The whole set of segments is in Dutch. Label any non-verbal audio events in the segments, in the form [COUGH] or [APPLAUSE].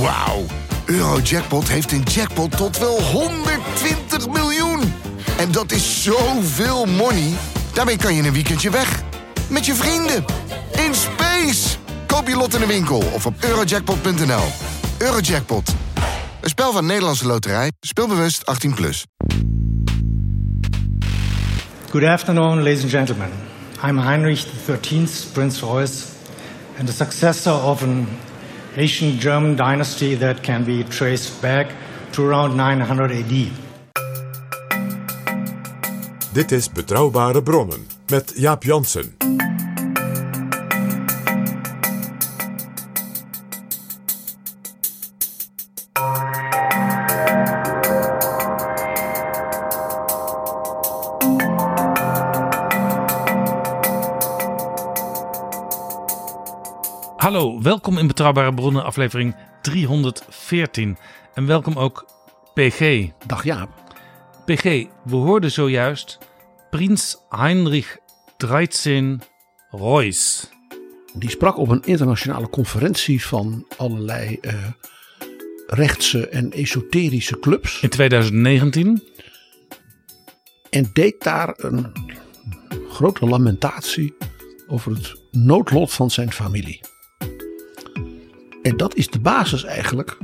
Wauw. Eurojackpot heeft een jackpot tot wel 120 miljoen. En dat is zoveel money. Daarmee kan je een weekendje weg. Met je vrienden. In space. Koop je lot in de winkel of op eurojackpot.nl. Eurojackpot. Een spel van Nederlandse Loterij. Speelbewust 18+. Plus. Good afternoon, ladies and gentlemen. I'm Heinrich XIII, Prince Royce, and the successor of an ancient German dynasty that can be traced back to around 900 AD. Dit is Betrouwbare Bronnen met Jaap Jansen. Welkom in Betrouwbare Bronnen, aflevering 314. En welkom ook PG. Dag Jaap. PG, we hoorden zojuist Prins Heinrich XIII Reuss. Die sprak op een internationale conferentie van allerlei eh, rechtse en esoterische clubs. In 2019. En deed daar een grote lamentatie over het noodlot van zijn familie. En dat is de basis eigenlijk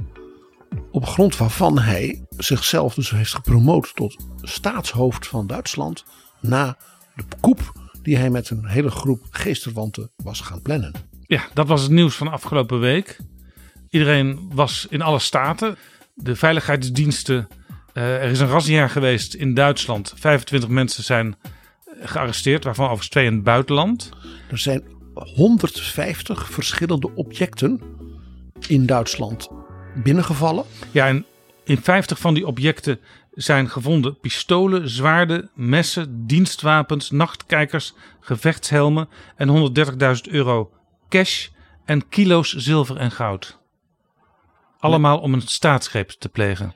op grond waarvan hij zichzelf dus heeft gepromoot tot staatshoofd van Duitsland na de koep die hij met een hele groep geesterwanten was gaan plannen. Ja, dat was het nieuws van afgelopen week. Iedereen was in alle staten. De veiligheidsdiensten. eh, er is een razzia geweest in Duitsland. 25 mensen zijn gearresteerd, waarvan overigens twee in het buitenland. Er zijn 150 verschillende objecten in Duitsland binnengevallen. Ja, en in 50 van die objecten zijn gevonden pistolen, zwaarden, messen, dienstwapens, nachtkijkers, gevechtshelmen en 130.000 euro cash en kilo's zilver en goud. Allemaal om een staatsgreep te plegen.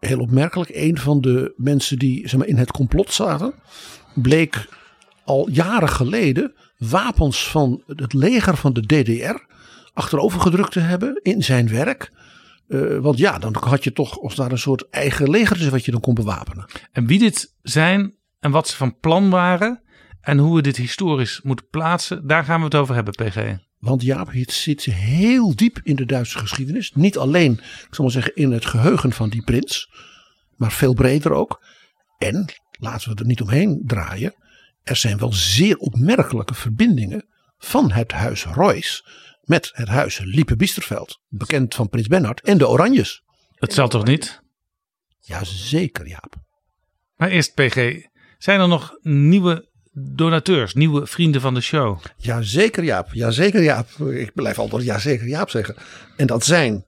Heel opmerkelijk, een van de mensen die zeg maar, in het complot zaten, bleek al jaren geleden wapens van het leger van de DDR achterover gedrukt te hebben in zijn werk. Eh, want ja, dan had je toch als daar een soort eigen leger is wat je dan kon bewapenen. En wie dit zijn en wat ze van plan waren en hoe we dit historisch moeten plaatsen, daar gaan we het over hebben, PG. Want Jaap, het zit heel diep in de Duitse geschiedenis. Niet alleen, ik zal maar zeggen, in het geheugen van die prins, maar veel breder ook. En, laten we er niet omheen draaien, er zijn wel zeer opmerkelijke verbindingen van het huis Royce met het huis Liepe-Biesterveld. Bekend van prins Bernhard en de Oranjes. Dat zal toch niet? Jazeker, Jaap. Maar eerst, PG, zijn er nog nieuwe donateurs, nieuwe vrienden van de show? Jazeker, Jaap. Jazeker, Jaap. Ik blijf altijd jazeker, Jaap zeggen. En dat zijn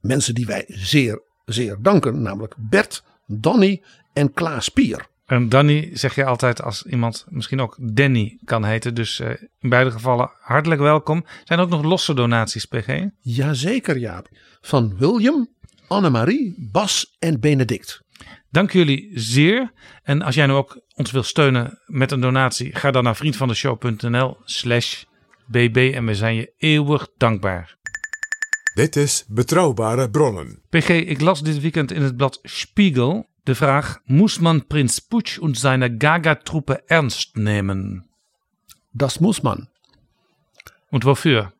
mensen die wij zeer, zeer danken. Namelijk Bert, Danny en Klaas Pier. En Danny zeg je altijd als iemand misschien ook Danny kan heten. Dus eh, in beide gevallen hartelijk welkom. Zijn er ook nog losse donaties, PG? Jazeker, Jaap. Van William, Annemarie, Bas en Benedict. Dank jullie zeer. En als jij nu ook ons wil steunen met een donatie, ga dan naar vriendvandeshow.nl slash bb en we zijn je eeuwig dankbaar. Dit is Betrouwbare Bronnen. PG, ik las dit weekend in het blad Spiegel de vraag: Muss man Prins Putsch und seine Gaga-Truppe ernst nehmen? Das muss man. Und wofür?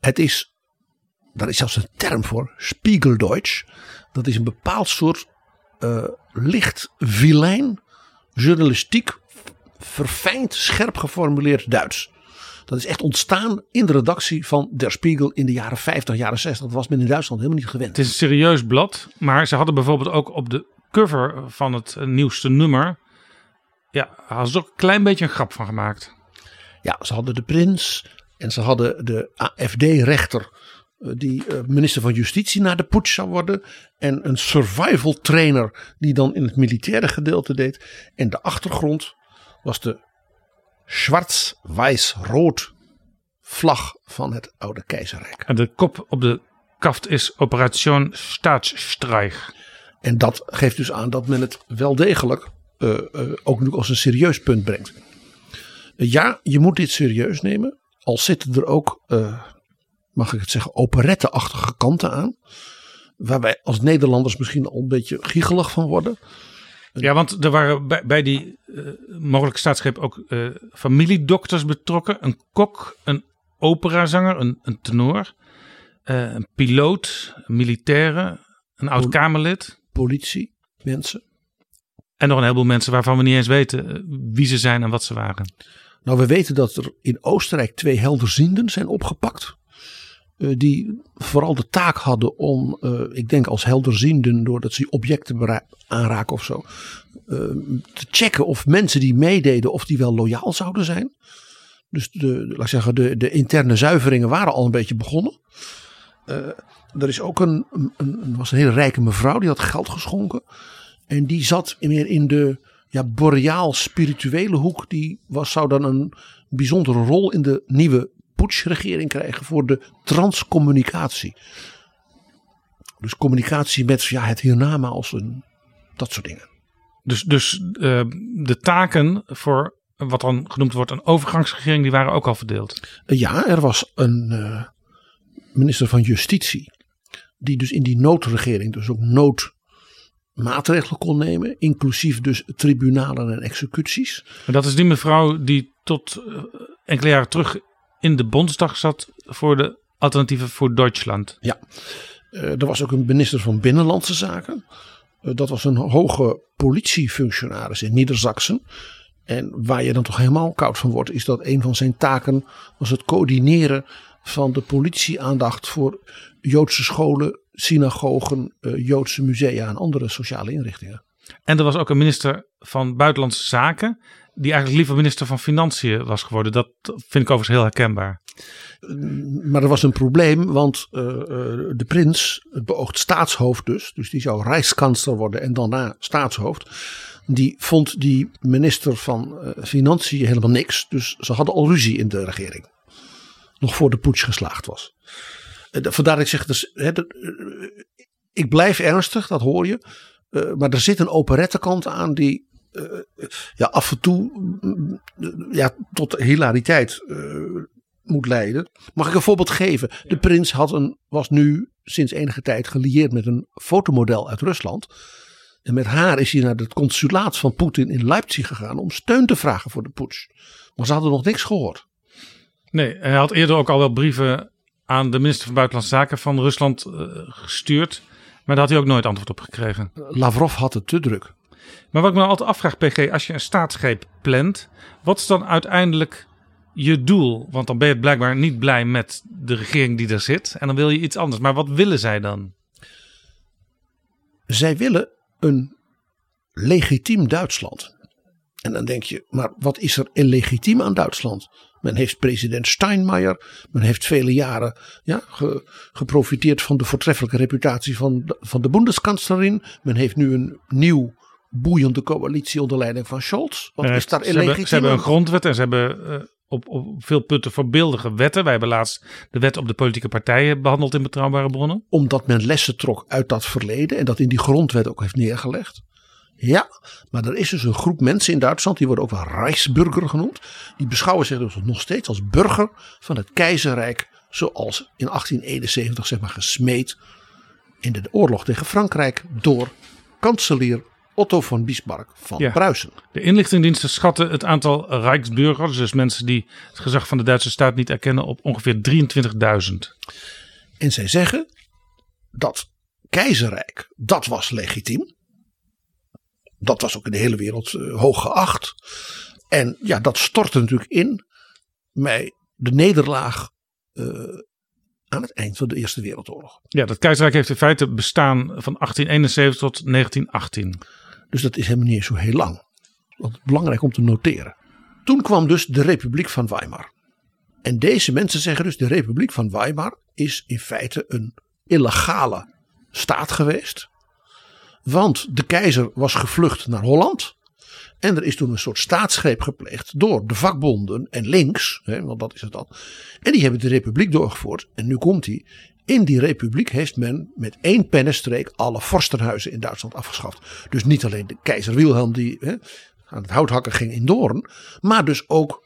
Het is, daar is zelfs een term voor, Spiegeldeutsch. Dat is een bepaald soort eh, licht vilijn, journalistiek, verfijnd, scherp geformuleerd Duits. Dat is echt ontstaan in de redactie van Der Spiegel in de jaren 50, jaren 60. Dat was men in Duitsland helemaal niet gewend. Het is een serieus blad, maar ze hadden bijvoorbeeld ook op de cover van het nieuwste nummer. Ja, hadden ze ook een klein beetje een grap van gemaakt. Ja, ze hadden de prins en ze hadden de AFD-rechter. eh, Die eh, minister van Justitie na de putsch zou worden. En een survival trainer die dan in het militaire gedeelte deed. En de achtergrond was de zwart-wijs-rood vlag van het oude keizerrijk. En de kop op de kaft is Operation Staatsstreich. En dat geeft dus aan dat men het wel degelijk ook nu als een serieus punt brengt. Ja, je moet dit serieus nemen. Al zitten er ook mag ik het zeggen, operetteachtige kanten aan. Waar wij als Nederlanders misschien al een beetje giegelig van worden. Ja, want er waren bij, bij die uh, mogelijke staatsgreep ook uh, familiedokters betrokken. Een kok, een operazanger, een, een tenor, uh, een piloot, een militaire, een oud-Kamerlid. Politie, mensen. En nog een heleboel mensen waarvan we niet eens weten wie ze zijn en wat ze waren. Nou, we weten dat er in Oostenrijk twee helderzienden zijn opgepakt. Uh, die vooral de taak hadden om, uh, ik denk als helderzienden, doordat ze objecten aanraken of zo, uh, te checken of mensen die meededen, of die wel loyaal zouden zijn. Dus de, laat zeggen, de, de interne zuiveringen waren al een beetje begonnen. er is ook een, een, een, was een hele rijke mevrouw, die had geld geschonken. En die zat meer in de ja, boreaal spirituele hoek. Die was, zou dan een bijzondere rol in de nieuwe Putsch-regering krijgen voor de transcommunicatie. Dus communicatie met ja, het hiernamaals en dat soort dingen. Dus, dus uh, de taken voor wat dan genoemd wordt een overgangsregering, die waren ook al verdeeld? Ja, er was een uh, minister van Justitie. Die dus in die noodregering, dus ook noodmaatregelen kon nemen. Inclusief dus tribunalen en executies. Maar dat is die mevrouw die tot enkele jaren terug in de Bondsdag zat voor de alternatieven voor Duitsland. Ja, uh, er was ook een minister van Binnenlandse Zaken. Uh, dat was een hoge politiefunctionaris in Niedersachsen. En waar je dan toch helemaal koud van wordt, is dat een van zijn taken was het coördineren van de politieaandacht voor Joodse scholen, synagogen, uh, Joodse musea en andere sociale inrichtingen. En er was ook een minister van Buitenlandse Zaken die eigenlijk liever minister van Financiën was geworden. Dat vind ik overigens heel herkenbaar. Maar er was een probleem, want uh, uh, de prins, het beoogd staatshoofd dus, dus die zou rijkskansler worden en daarna staatshoofd. Die vond die minister van uh, Financiën helemaal niks. Dus ze hadden al ruzie in de regering. Nog voor de putsch geslaagd was. vandaar dat ik zeg, dus, ik blijf ernstig, dat hoor je. maar er zit een operettekant aan die ja, af en toe ja, tot hilariteit uh, moet leiden. Mag ik een voorbeeld geven? De prins had een, was nu sinds enige tijd gelieerd met een fotomodel uit Rusland. En met haar is hij naar het consulaat van Poetin in Leipzig gegaan om steun te vragen voor de putsch. Maar ze hadden nog niks gehoord. Nee, hij had eerder ook al wel brieven aan de minister van Buitenlandse Zaken van Rusland uh, gestuurd. Maar daar had hij ook nooit antwoord op gekregen. Lavrov had het te druk. Maar wat ik me altijd afvraag, PG, als je een staatsgreep plant, wat is dan uiteindelijk je doel? Want dan ben je blijkbaar niet blij met de regering die er zit en dan wil je iets anders. Maar wat willen zij dan? Zij willen een legitiem Duitsland. En dan denk je, maar wat is er illegitiem aan Duitsland? Men heeft president Steinmeier, men heeft vele jaren ja, ge, geprofiteerd van de voortreffelijke reputatie van de, van de Bundeskanzlerin. Men heeft nu een nieuw boeiende coalitie onder leiding van Scholz. Wat uh, is daar ze hebben, ze hebben een grondwet en ze hebben uh, op, op veel punten voorbeeldige wetten. Wij hebben laatst de wet op de politieke partijen behandeld in betrouwbare bronnen. Omdat men lessen trok uit dat verleden en dat in die grondwet ook heeft neergelegd. Ja, maar er is dus een groep mensen in Duitsland, die worden ook wel Rijksburger genoemd. Die beschouwen zich dus nog steeds als burger van het keizerrijk zoals in 1871 zeg maar gesmeed in de oorlog tegen Frankrijk door kanselier Otto von Bismarck van ja. Pruisen. De inlichtingendiensten schatten het aantal Rijksburgers, dus mensen die het gezag van de Duitse staat niet erkennen, op ongeveer 23.000. En zij zeggen dat keizerrijk, dat was legitiem. Dat was ook in de hele wereld uh, hoog geacht. En ja, dat stortte natuurlijk in bij de nederlaag uh, aan het eind van de Eerste Wereldoorlog. Ja, dat keizerrijk heeft in feite bestaan van 1871 tot 1918. Dus dat is helemaal niet zo heel lang. Is belangrijk om te noteren. Toen kwam dus de Republiek van Weimar. En deze mensen zeggen dus de Republiek van Weimar is in feite een illegale staat geweest. Want de keizer was gevlucht naar Holland. En er is toen een soort staatsgreep gepleegd door de vakbonden en links, hè, want dat is het dan. En die hebben de republiek doorgevoerd. En nu komt hij. In die republiek heeft men met één pennenstreek alle vorstenhuizen in Duitsland afgeschaft. Dus niet alleen de keizer Wilhelm die hè, aan het houthakken ging in Doorn. Maar dus ook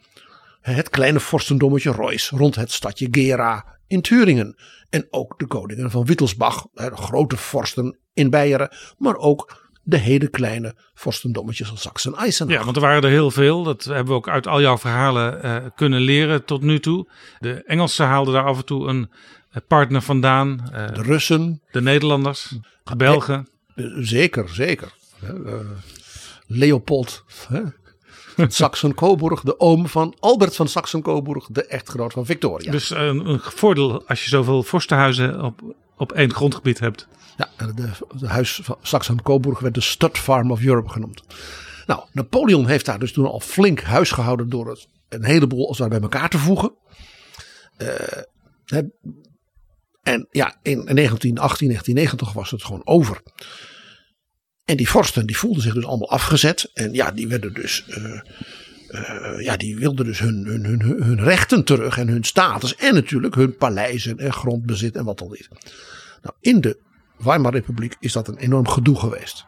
het kleine vorstendommetje Reuss rond het stadje Gera in Turingen. En ook de koningen van Wittelsbach, de grote vorsten in Beieren. Maar ook de hele kleine vorstendommetjes als Sachsen-Eisenach. Ja, want er waren er heel veel. Dat hebben we ook uit al jouw verhalen uh, kunnen leren tot nu toe. De Engelsen haalden daar af en toe een partner vandaan. Uh, de Russen. De Nederlanders. De Belgen. Zeker, zeker. Leopold [LAUGHS] Saxen-Coburg, de oom van Albert van Saxen-Coburg, de echtgenoot van Victoria. Dus een, een voordeel als je zoveel vorstenhuizen op, op één grondgebied hebt. Ja, de, de huis van Saxen-Coburg werd de Stud Farm of Europe genoemd. Nou, Napoleon heeft daar dus toen al flink huis gehouden door het een heleboel als daar bij elkaar te voegen. Uh, en ja, in 1918, 1990 was het gewoon over. En die vorsten die voelden zich dus allemaal afgezet. En ja, die werden dus. Uh, uh, ja, die wilden dus hun, hun, hun, hun rechten terug en hun status. En natuurlijk hun paleizen en grondbezit en wat dan niet. Nou, in de Weimar Republiek is dat een enorm gedoe geweest.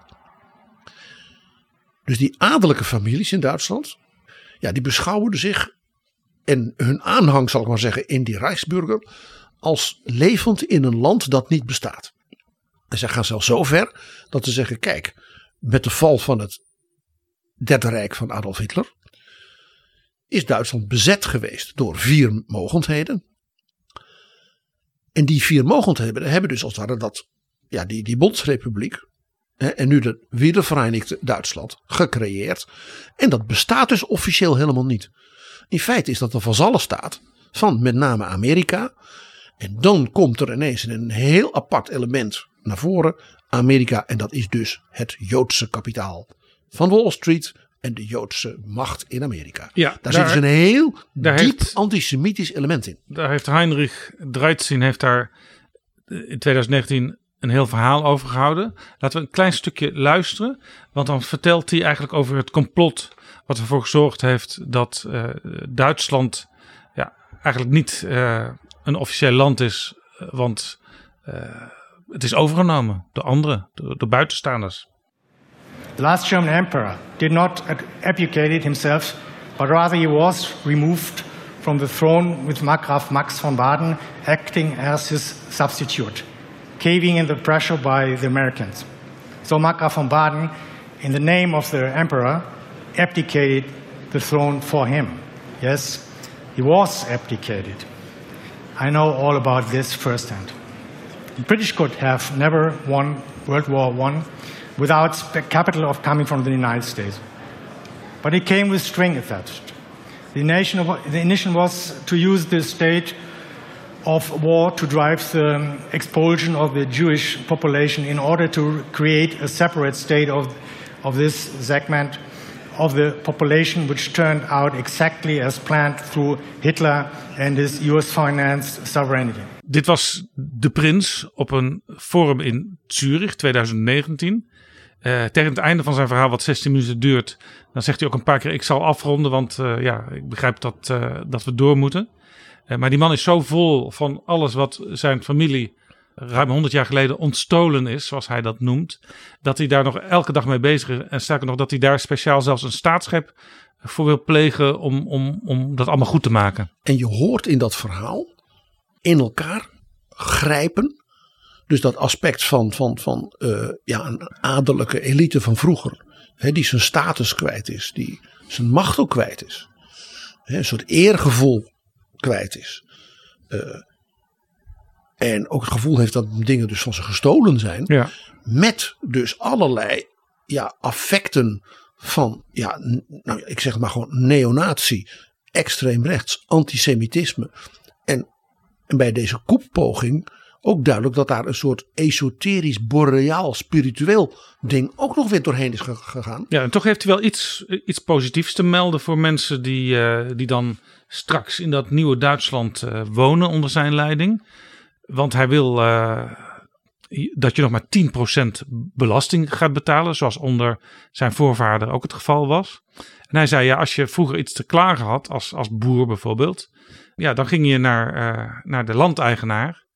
Dus die adellijke families in Duitsland. Ja, die beschouwden zich. En hun aanhang, zal ik maar zeggen, in die Rijksburger. Als levend in een land dat niet bestaat. En ze gaan zelfs zo ver dat ze zeggen: kijk, met de val van het Derde Rijk van Adolf Hitler is Duitsland bezet geweest door vier mogendheden. En die vier mogendheden hebben dus als het dat, ja, die, die Bondsrepubliek en nu de Wiedervereinigde Duitsland gecreëerd. En dat bestaat dus officieel helemaal niet. In feite is dat een vazallenstaat van met name Amerika. En dan komt er ineens een heel apart element naar voren. Amerika en dat is dus het Joodse kapitaal van Wall Street en de Joodse macht in Amerika. Ja, daar, daar zit dus een heel diep heeft, antisemitisch element in. Daar heeft Heinrich Dreitzin heeft daar in 2019 een heel verhaal over gehouden. Laten we een klein stukje luisteren. Want dan vertelt hij eigenlijk over het complot wat ervoor gezorgd heeft dat uh, Duitsland ja, eigenlijk niet uh, een officieel land is. Want uh, het is overgenomen door anderen, door, door buitenstaanders. The last German emperor did not abdicate himself, but rather he was removed from the throne with Markgraf Max von Baden acting as his substitute, caving in the pressure by the Americans. So Markgraf von Baden, in the name of the emperor, abdicated the throne for him. Yes, he was abdicated. I know all about this firsthand. The British could have never won World War I without capital of coming from the United States. But it came with string attached. The, nation, the initiative was to use the state of war to drive the um, expulsion of the Jewish population in order to create a separate state of, of this segment of the population, which turned out exactly as planned through Hitler and his US financed sovereignty. Dit was de prins op een forum in Zurich 2019. Uh, tegen het einde van zijn verhaal, wat 16 minuten duurt, dan zegt hij ook een paar keer: Ik zal afronden, want uh, ja, ik begrijp dat, uh, dat we door moeten. maar die man is zo vol van alles wat zijn familie ruim 100 jaar geleden ontstolen is, zoals hij dat noemt, dat hij daar nog elke dag mee bezig is. En sterker nog, dat hij daar speciaal zelfs een staatsgreep voor wil plegen om, om, om dat allemaal goed te maken. En je hoort in dat verhaal in elkaar grijpen. Dus dat aspect van, van, van uh, ja, een adellijke elite van vroeger, hè, die zijn status kwijt is, die zijn macht ook kwijt is, hè, een soort eergevoel kwijt is. Uh, en ook het gevoel heeft dat dingen dus van ze gestolen zijn. Ja. Met dus allerlei ja, affecten van, ja, nou, ik zeg maar gewoon neonatie, extreem rechts, antisemitisme. En, en bij deze koeppoging ook duidelijk dat daar een soort esoterisch, boreaal, spiritueel ding ook nog weer doorheen is gegaan. Ja, en toch heeft hij wel iets, iets positiefs te melden voor mensen die, uh, die dan straks in dat nieuwe Duitsland uh, wonen onder zijn leiding. Want hij wil uh, dat je nog maar 10% belasting gaat betalen, zoals onder zijn voorvader ook het geval was. En hij zei, ja, als je vroeger iets te klagen had, als, als boer bijvoorbeeld, ja, dan ging je naar, uh, naar de landeigenaar.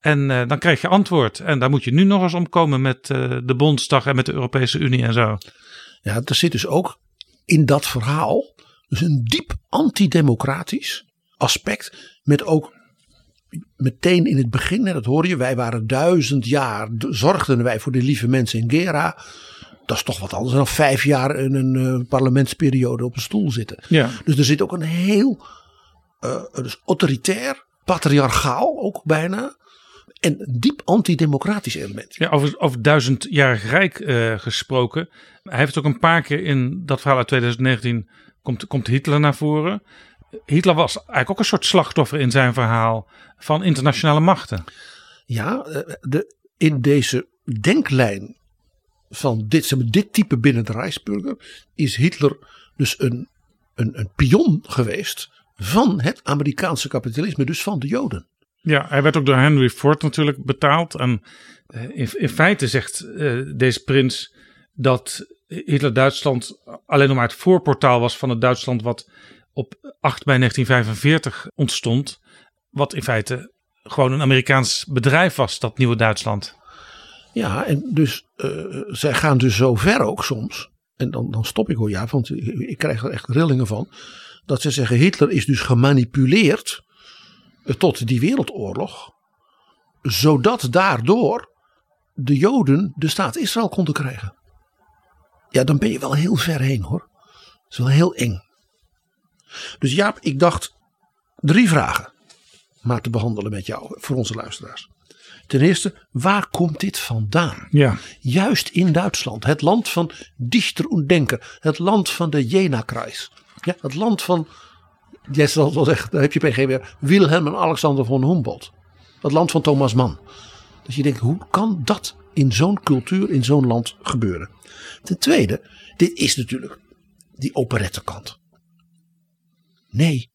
En uh, dan kreeg je antwoord. En daar moet je nu nog eens omkomen met de Bondsdag en met de Europese Unie en zo. Ja, er zit dus ook in dat verhaal dus een diep antidemocratisch aspect. Met ook meteen in het begin, dat hoor je, wij waren duizend jaar, zorgden wij voor de lieve mensen in Gera. Dat is toch wat anders dan vijf jaar in een uh, parlementsperiode op een stoel zitten. Ja. Dus er zit ook een heel uh, dus autoritair, patriarchaal ook bijna. En diep antidemocratisch element. Ja, over, over duizendjarig rijk uh, gesproken. Hij heeft ook een paar keer in dat verhaal uit 2019 komt, komt Hitler naar voren. Hitler was eigenlijk ook een soort slachtoffer in zijn verhaal van internationale machten. Ja, de, in deze denklijn van dit, zeg maar, dit type binnen de Rijksburger is Hitler dus een, een, een pion geweest van het Amerikaanse kapitalisme, dus van de Joden. Ja, hij werd ook door Henry Ford natuurlijk betaald. En in, in feite zegt uh, deze prins dat Hitler-Duitsland alleen nog maar het voorportaal was van het Duitsland wat op 8 mei 1945 ontstond. Wat in feite gewoon een Amerikaans bedrijf was, dat nieuwe Duitsland. Ja, en dus uh, zij gaan dus zo ver ook soms. En dan, dan stop ik hoor, ja, want ik krijg er echt rillingen van. Dat ze zeggen: Hitler is dus gemanipuleerd tot die wereldoorlog. Zodat daardoor de Joden de staat Israël konden krijgen. Ja, dan ben je wel heel ver heen hoor. Dat is wel heel eng. Dus Jaap, ik dacht drie vragen maar te behandelen met jou voor onze luisteraars. Ten eerste, waar komt dit vandaan? Ja. Juist in Duitsland, het land van Dichter und Denker, het land van de Jena-Kreis. Ja, het land van, jij zal wel zeggen, daar heb je PG weer, Wilhelm en Alexander von Humboldt. Het land van Thomas Mann. Dus je denkt, hoe kan dat in zo'n cultuur, in zo'n land gebeuren? Ten tweede, dit is natuurlijk die operettekant. Nee,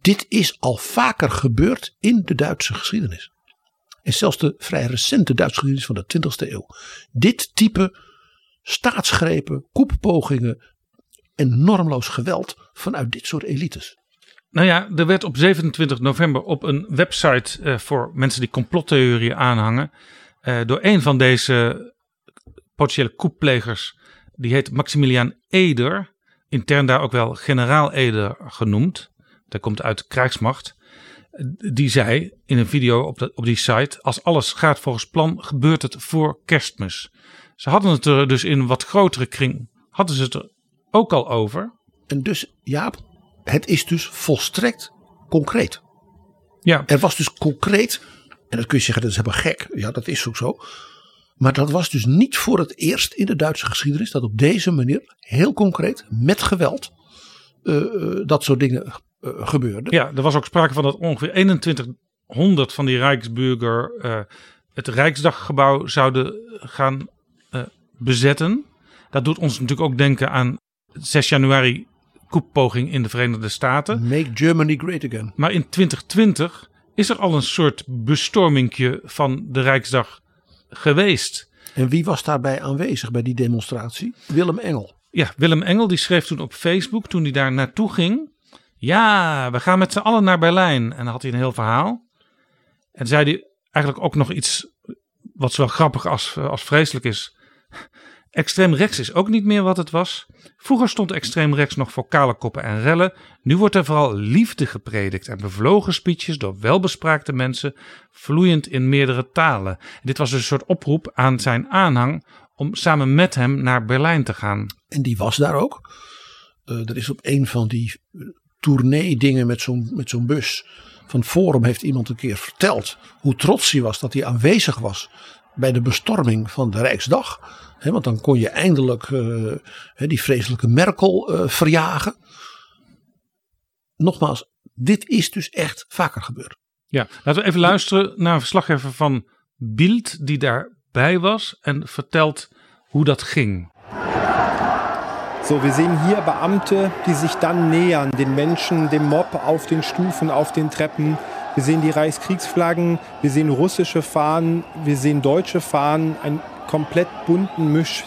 dit is al vaker gebeurd in de Duitse geschiedenis. En zelfs de vrij recente Duitse geschiedenis van de 20e eeuw. Dit type staatsgrepen, koeppogingen en normloos geweld vanuit dit soort elites. Nou ja, er werd op 27 november op een website uh, voor mensen die complottheorieën aanhangen. Uh, door een van deze potentiële koepplegers, die heet Maximilian Eder. Intern daar ook wel generaal Eder genoemd. Dat komt uit de krijgsmacht. Die zei in een video op, de, op die site: Als alles gaat volgens plan, gebeurt het voor kerstmis. Ze hadden het er dus in een wat grotere kring. Hadden ze het er ook al over. En dus, Jaap, het is dus volstrekt concreet. Ja. Er was dus concreet, en dat kun je zeggen, dat is helemaal gek. Ja, dat is ook zo. Maar dat was dus niet voor het eerst in de Duitse geschiedenis dat op deze manier, heel concreet, met geweld, uh, dat soort dingen uh, gebeurde. Ja, er was ook sprake van dat ongeveer 2100 van die Rijksburger uh, het Rijksdaggebouw zouden gaan bezetten. Dat doet ons natuurlijk ook denken aan 6 januari koeppoging in de Verenigde Staten. Make Germany great again. Maar in 2020 is er al een soort bestormingje van de Rijksdag geweest. En wie was daarbij aanwezig bij die demonstratie? Willem Engel. Ja, Willem Engel die schreef toen op Facebook, toen hij daar naartoe ging. Ja, we gaan met z'n allen naar Berlijn. En dan had hij een heel verhaal. En zei hij eigenlijk ook nog iets wat zowel grappig als, als vreselijk is. Extreem rechts is ook niet meer wat het was. Vroeger stond extreem rechts nog voor kale koppen en rellen. Nu wordt er vooral liefde gepredikt en bevlogen speeches door welbespraakte mensen, vloeiend in meerdere talen. En dit was dus een soort oproep aan zijn aanhang om samen met hem naar Berlijn te gaan. En die was daar ook. Er is op een van die tournee dingen met zo'n met zo'n bus van Forum heeft iemand een keer verteld hoe trots hij was dat hij aanwezig was bij de bestorming van de Rijksdag. He, want dan kon je eindelijk uh, die vreselijke Merkel uh, verjagen. Nogmaals, dit is dus echt vaker gebeurd. Ja, laten we even luisteren naar een verslaggever van Bild die daarbij was en vertelt hoe dat ging. So, wir sehen hier Beamte, die sich dann nähern, den Menschen, dem Mob auf den Stufen, auf den Treppen. Wir sehen die Reichskriegsflaggen, wir sehen russische Fahnen, wir sehen deutsche Fahnen, komplett bunten Misch,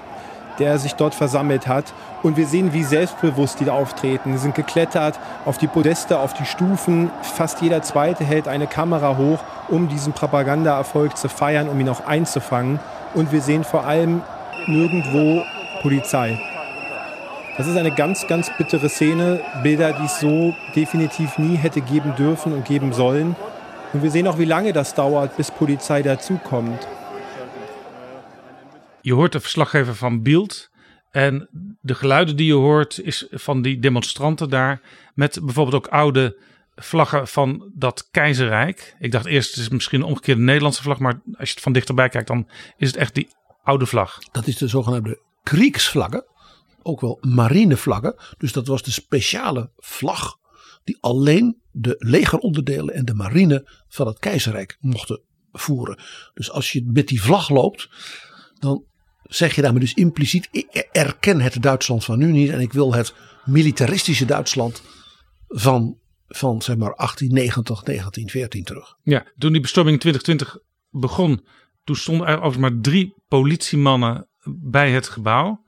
der sich dort versammelt hat. Und wir sehen, wie selbstbewusst die da auftreten. Sie sind geklettert auf die Podeste, auf die Stufen. Fast jeder Zweite hält eine Kamera hoch, um diesen Propagandaerfolg zu feiern, um ihn auch einzufangen. Und wir sehen vor allem nirgendwo Polizei. Das ist eine ganz, ganz bittere Szene. Bilder, die es so definitiv nie hätte geben dürfen und geben sollen. Und wir sehen auch, wie lange das dauert, bis Polizei dazukommt. Je hoort de verslaggever van Beeld. En de geluiden die je hoort is van die demonstranten daar. Met bijvoorbeeld ook oude vlaggen van dat keizerrijk. Ik dacht eerst het is misschien een omgekeerde Nederlandse vlag. Maar als je het van dichterbij kijkt dan is het echt die oude vlag. Dat is de zogenaamde Kriegsvlaggen. Ook wel marinevlaggen. Dus dat was de speciale vlag die alleen de legeronderdelen en de marine van het keizerrijk mochten voeren. Dus als je met die vlag loopt, dan zeg je daarmee dus impliciet: ik erken het Duitsland van nu niet en ik wil het militaristische Duitsland van, van zeg maar 1890, 1914 terug. Ja, toen die bestorming in 2020 begon, toen stonden er overigens maar drie politiemannen bij het gebouw.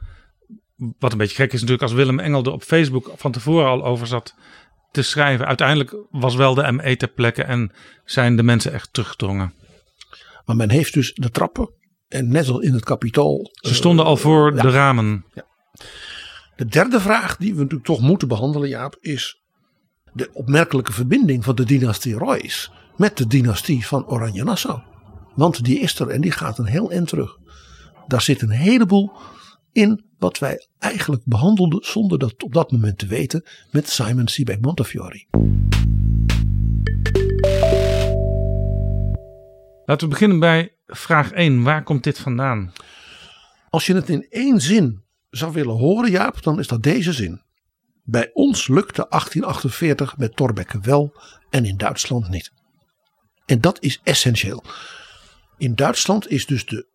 Wat een beetje gek is natuurlijk als Willem Engel er op Facebook van tevoren al over zat te schrijven. Uiteindelijk was wel de ME ter plekke en zijn de mensen echt teruggedrongen. Maar men heeft dus de trappen en net als in het kapitool. Ze stonden al voor ja. de ramen. De derde vraag die we natuurlijk toch moeten behandelen, Jaap, is de opmerkelijke verbinding van de dynastie Royce met de dynastie van Oranje-Nassau. Want die is er en die gaat een heel eind terug. Daar zit een heleboel in wat wij eigenlijk behandelden zonder dat op dat moment te weten met Simon Sebag Montefiore. Laten we beginnen bij vraag 1. Waar komt dit vandaan? Als je het in één zin zou willen horen, Jaap, dan is dat deze zin. Bij ons lukte 1848 met Thorbecke wel en in Duitsland niet. En dat is essentieel. In Duitsland is dus de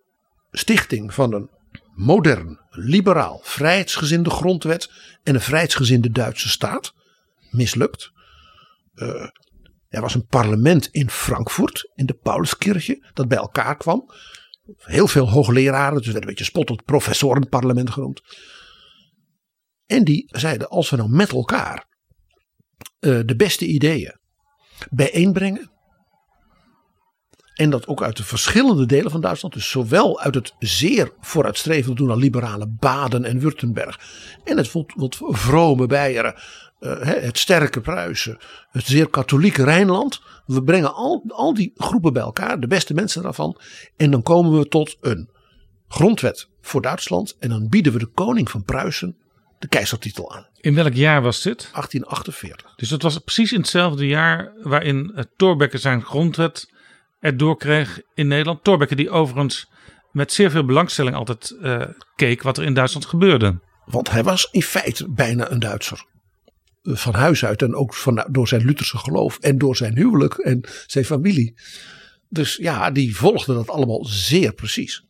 stichting van een modern, liberaal, vrijheidsgezinde grondwet en een vrijheidsgezinde Duitse staat mislukt. Uh, er was een parlement in Frankfurt, in de Pauluskirche, dat bij elkaar kwam. Heel veel hoogleraren, dus werd een beetje spottend professorenparlement genoemd. En die zeiden, als we nou met elkaar uh, de beste ideeën bijeenbrengen. En dat ook uit de verschillende delen van Duitsland. Dus zowel uit het zeer vooruitstrevende toen al liberale Baden en Württemberg. En het vrome Beieren. Uh, het sterke Pruisen. Het zeer katholieke Rijnland. We brengen al, al die groepen bij elkaar. De beste mensen daarvan. En dan komen we tot een grondwet voor Duitsland. En dan bieden we de koning van Pruisen de keizertitel aan. In welk jaar was dit? 1848. Dus dat was precies in hetzelfde jaar waarin uh, Thorbecke zijn grondwet erdoor kreeg in Nederland. Thorbecke die overigens met zeer veel belangstelling altijd uh, keek wat er in Duitsland gebeurde. Want hij was in feite bijna een Duitser. Van huis uit en ook van, door zijn Lutherse geloof en door zijn huwelijk en zijn familie. Dus ja, die volgde dat allemaal zeer precies.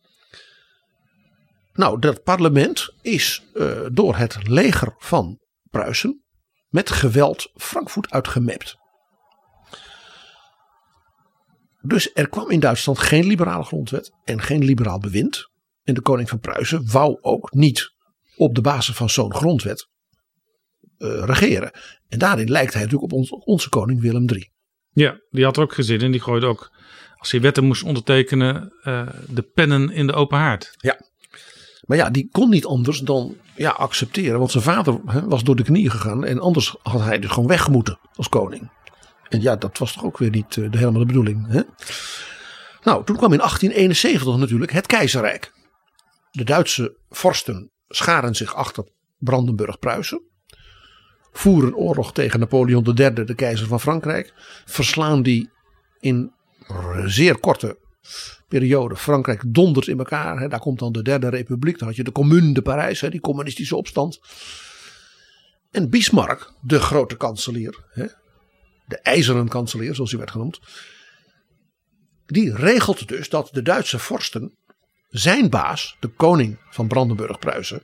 Nou, dat parlement is uh, door het leger van Pruisen met geweld Frankfurt uitgemapt. Dus er kwam in Duitsland geen liberale grondwet en geen liberaal bewind. En de koning van Pruisen wou ook niet op de basis van zo'n grondwet regeren. En daarin lijkt hij natuurlijk op ons, onze koning Willem III. Ja, die had er ook gezin in. Die gooide ook, als hij wetten moest ondertekenen, uh, de pennen in de open haard. Ja, maar ja, die kon niet anders dan ja, accepteren. Want zijn vader was door de knieën gegaan. En anders had hij dus gewoon weggemoeten als koning. En ja, dat was toch ook weer niet uh, de helemaal de bedoeling. Hè? Nou, toen kwam in 1871 natuurlijk het keizerrijk. De Duitse vorsten scharen zich achter Brandenburg-Pruisen. Voeren oorlog tegen Napoleon III, de keizer van Frankrijk. Verslaan die in zeer korte periode. Frankrijk dondert in elkaar. Hè. Daar komt dan de Derde Republiek. Dan had je de Commune de Parijs, hè, die communistische opstand. En Bismarck, de grote kanselier, hè, de ijzeren kanselier, zoals hij werd genoemd. Die regelt dus dat de Duitse vorsten zijn baas, de koning van Brandenburg-Pruisen,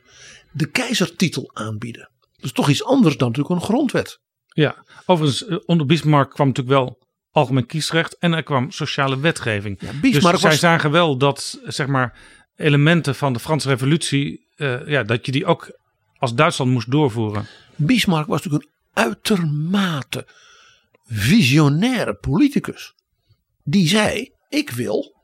de keizertitel aanbieden. Dat is toch iets anders dan natuurlijk een grondwet. Ja, overigens, onder Bismarck kwam natuurlijk wel algemeen kiesrecht en er kwam sociale wetgeving. Ja, dus Bismarck zij was- zagen wel dat, zeg maar, elementen van de Franse revolutie, eh, ja, dat je die ook als Duitsland moest doorvoeren. Bismarck was natuurlijk een uitermate visionaire politicus. Die zei: Ik wil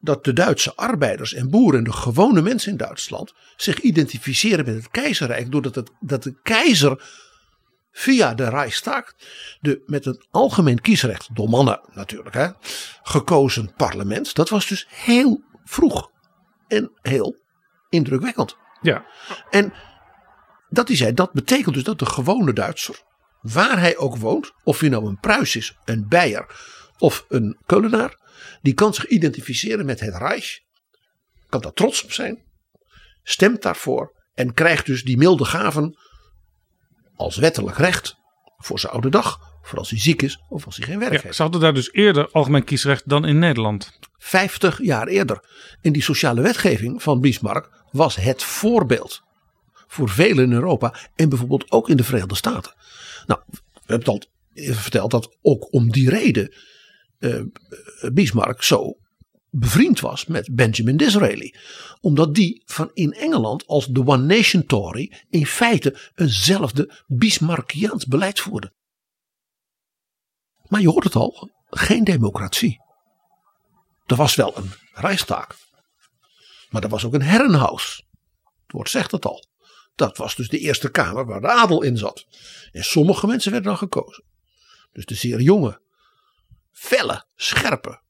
dat de Duitse arbeiders en boeren en de gewone mensen in Duitsland zich identificeren met het keizerrijk. Doordat het, dat de keizer via de Reichstag, de met een algemeen kiesrecht, door mannen natuurlijk, hè, gekozen parlement. Dat was dus heel vroeg en heel indrukwekkend. Ja, En dat hij zei, dat betekent dus dat de gewone Duitser, waar hij ook woont, of hij nou een Pruis is, een Beier of een Keulenaar, die kan zich identificeren met het Reich, kan daar trots op zijn, stemt daarvoor en krijgt dus die milde gaven als wettelijk recht voor zijn oude dag, voor als hij ziek is of als hij geen werk ja, heeft. ze hadden daar dus eerder algemeen kiesrecht dan in Nederland. 50 jaar eerder. In die sociale wetgeving van Bismarck was het voorbeeld voor velen in Europa en bijvoorbeeld ook in de Verenigde Staten. Nou, we hebben het al verteld dat ook om die reden eh, Bismarck zo bevriend was met Benjamin Disraeli. Omdat die van in Engeland als de One Nation Tory in feite eenzelfde Bismarckiaans beleid voerde. Maar je hoort het al, geen democratie. Er was wel een Reichstag. Maar er was ook een Herrenhaus. Het woord zegt het al. Dat was dus de eerste kamer waar de adel in zat. En sommige mensen werden dan gekozen. Dus de zeer jonge, felle, scherpe,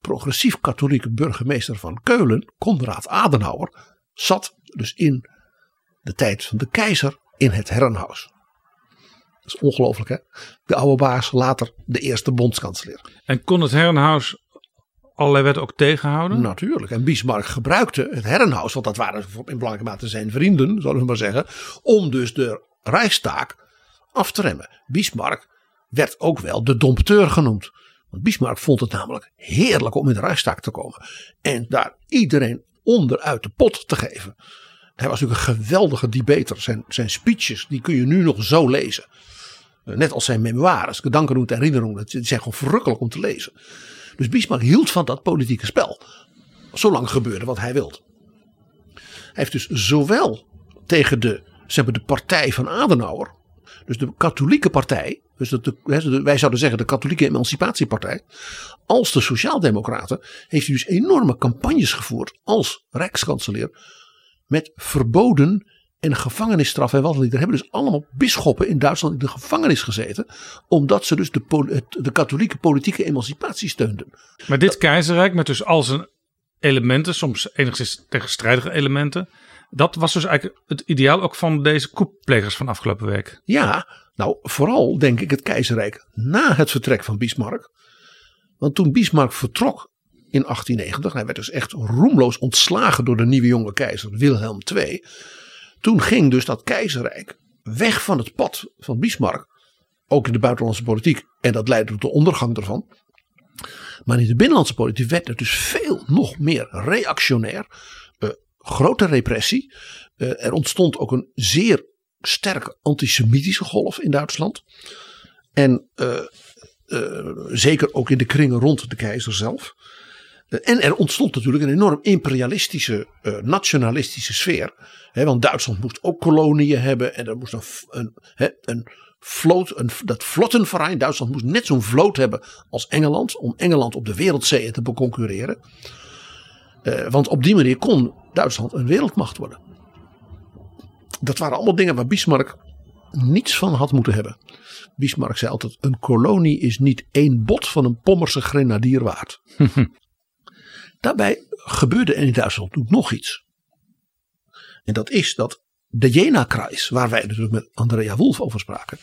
progressief-katholieke burgemeester van Keulen, Konrad Adenauer, zat dus in de tijd van de keizer in het Herrenhaus. Dat is ongelooflijk hè. De oude baas, later de eerste bondskanselier. En kon het Herrenhaus allerlei wetten ook tegenhouden? Natuurlijk. En Bismarck gebruikte het Herrenhaus, want dat waren in belangrijke mate zijn vrienden, zullen we maar zeggen, om dus de Reichstag af te remmen. Bismarck werd ook wel de dompteur genoemd. Bismarck vond het namelijk heerlijk om in de Reichstag te komen. En daar iedereen onderuit de pot te geven. Hij was natuurlijk een geweldige debater. Zijn, zijn speeches, die kun je nu nog zo lezen. Net als zijn memoires, gedanken en herinneringen. Die zijn gewoon verrukkelijk om te lezen. Dus Bismarck hield van dat politieke spel. Zolang gebeurde wat hij wilde. Hij heeft dus zowel tegen de, zeg maar, de partij van Adenauer. Dus de katholieke partij. Dus de, de, wij zouden zeggen de katholieke emancipatiepartij. Als de sociaaldemocraten. Heeft hij dus enorme campagnes gevoerd als rijkskanselier. Met verboden en gevangenisstraf en wat niet. Er hebben dus allemaal bisschoppen in Duitsland in de gevangenis gezeten. Omdat ze dus de, de katholieke politieke emancipatie steunden. Maar dit keizerrijk met dus al zijn elementen, soms enigszins tegenstrijdige elementen. Dat was dus eigenlijk het ideaal ook van deze koepplegers van afgelopen week. Ja, nou vooral denk ik het keizerrijk na het vertrek van Bismarck. Want toen Bismarck vertrok in 1890, hij werd dus echt roemloos ontslagen door de nieuwe jonge keizer Wilhelm II. Toen ging dus dat keizerrijk weg van het pad van Bismarck. Ook in de buitenlandse politiek. En dat leidde tot de ondergang ervan. Maar in de binnenlandse politiek werd het dus veel nog meer reactionair. Uh, grote repressie. Uh, er ontstond ook een zeer sterke antisemitische golf in Duitsland. En uh, zeker ook in de kringen rond de keizer zelf. En er ontstond natuurlijk een enorm imperialistische, nationalistische sfeer. He, want Duitsland moest ook koloniën hebben. En er moest een, een, he, een vloot, een, dat vlottenverein. Duitsland moest net zo'n vloot hebben als Engeland. Om Engeland op de wereldzeeën te beconcurreren. Want op die manier kon Duitsland een wereldmacht worden. Dat waren allemaal dingen waar Bismarck niets van had moeten hebben. Bismarck zei altijd: een kolonie is niet één bot van een Pommerse grenadier waard. [LAUGHS] Daarbij gebeurde er in Duitsland ook nog iets. En dat is dat de Jena-kruis, waar wij natuurlijk met Andrea Wolf over spraken.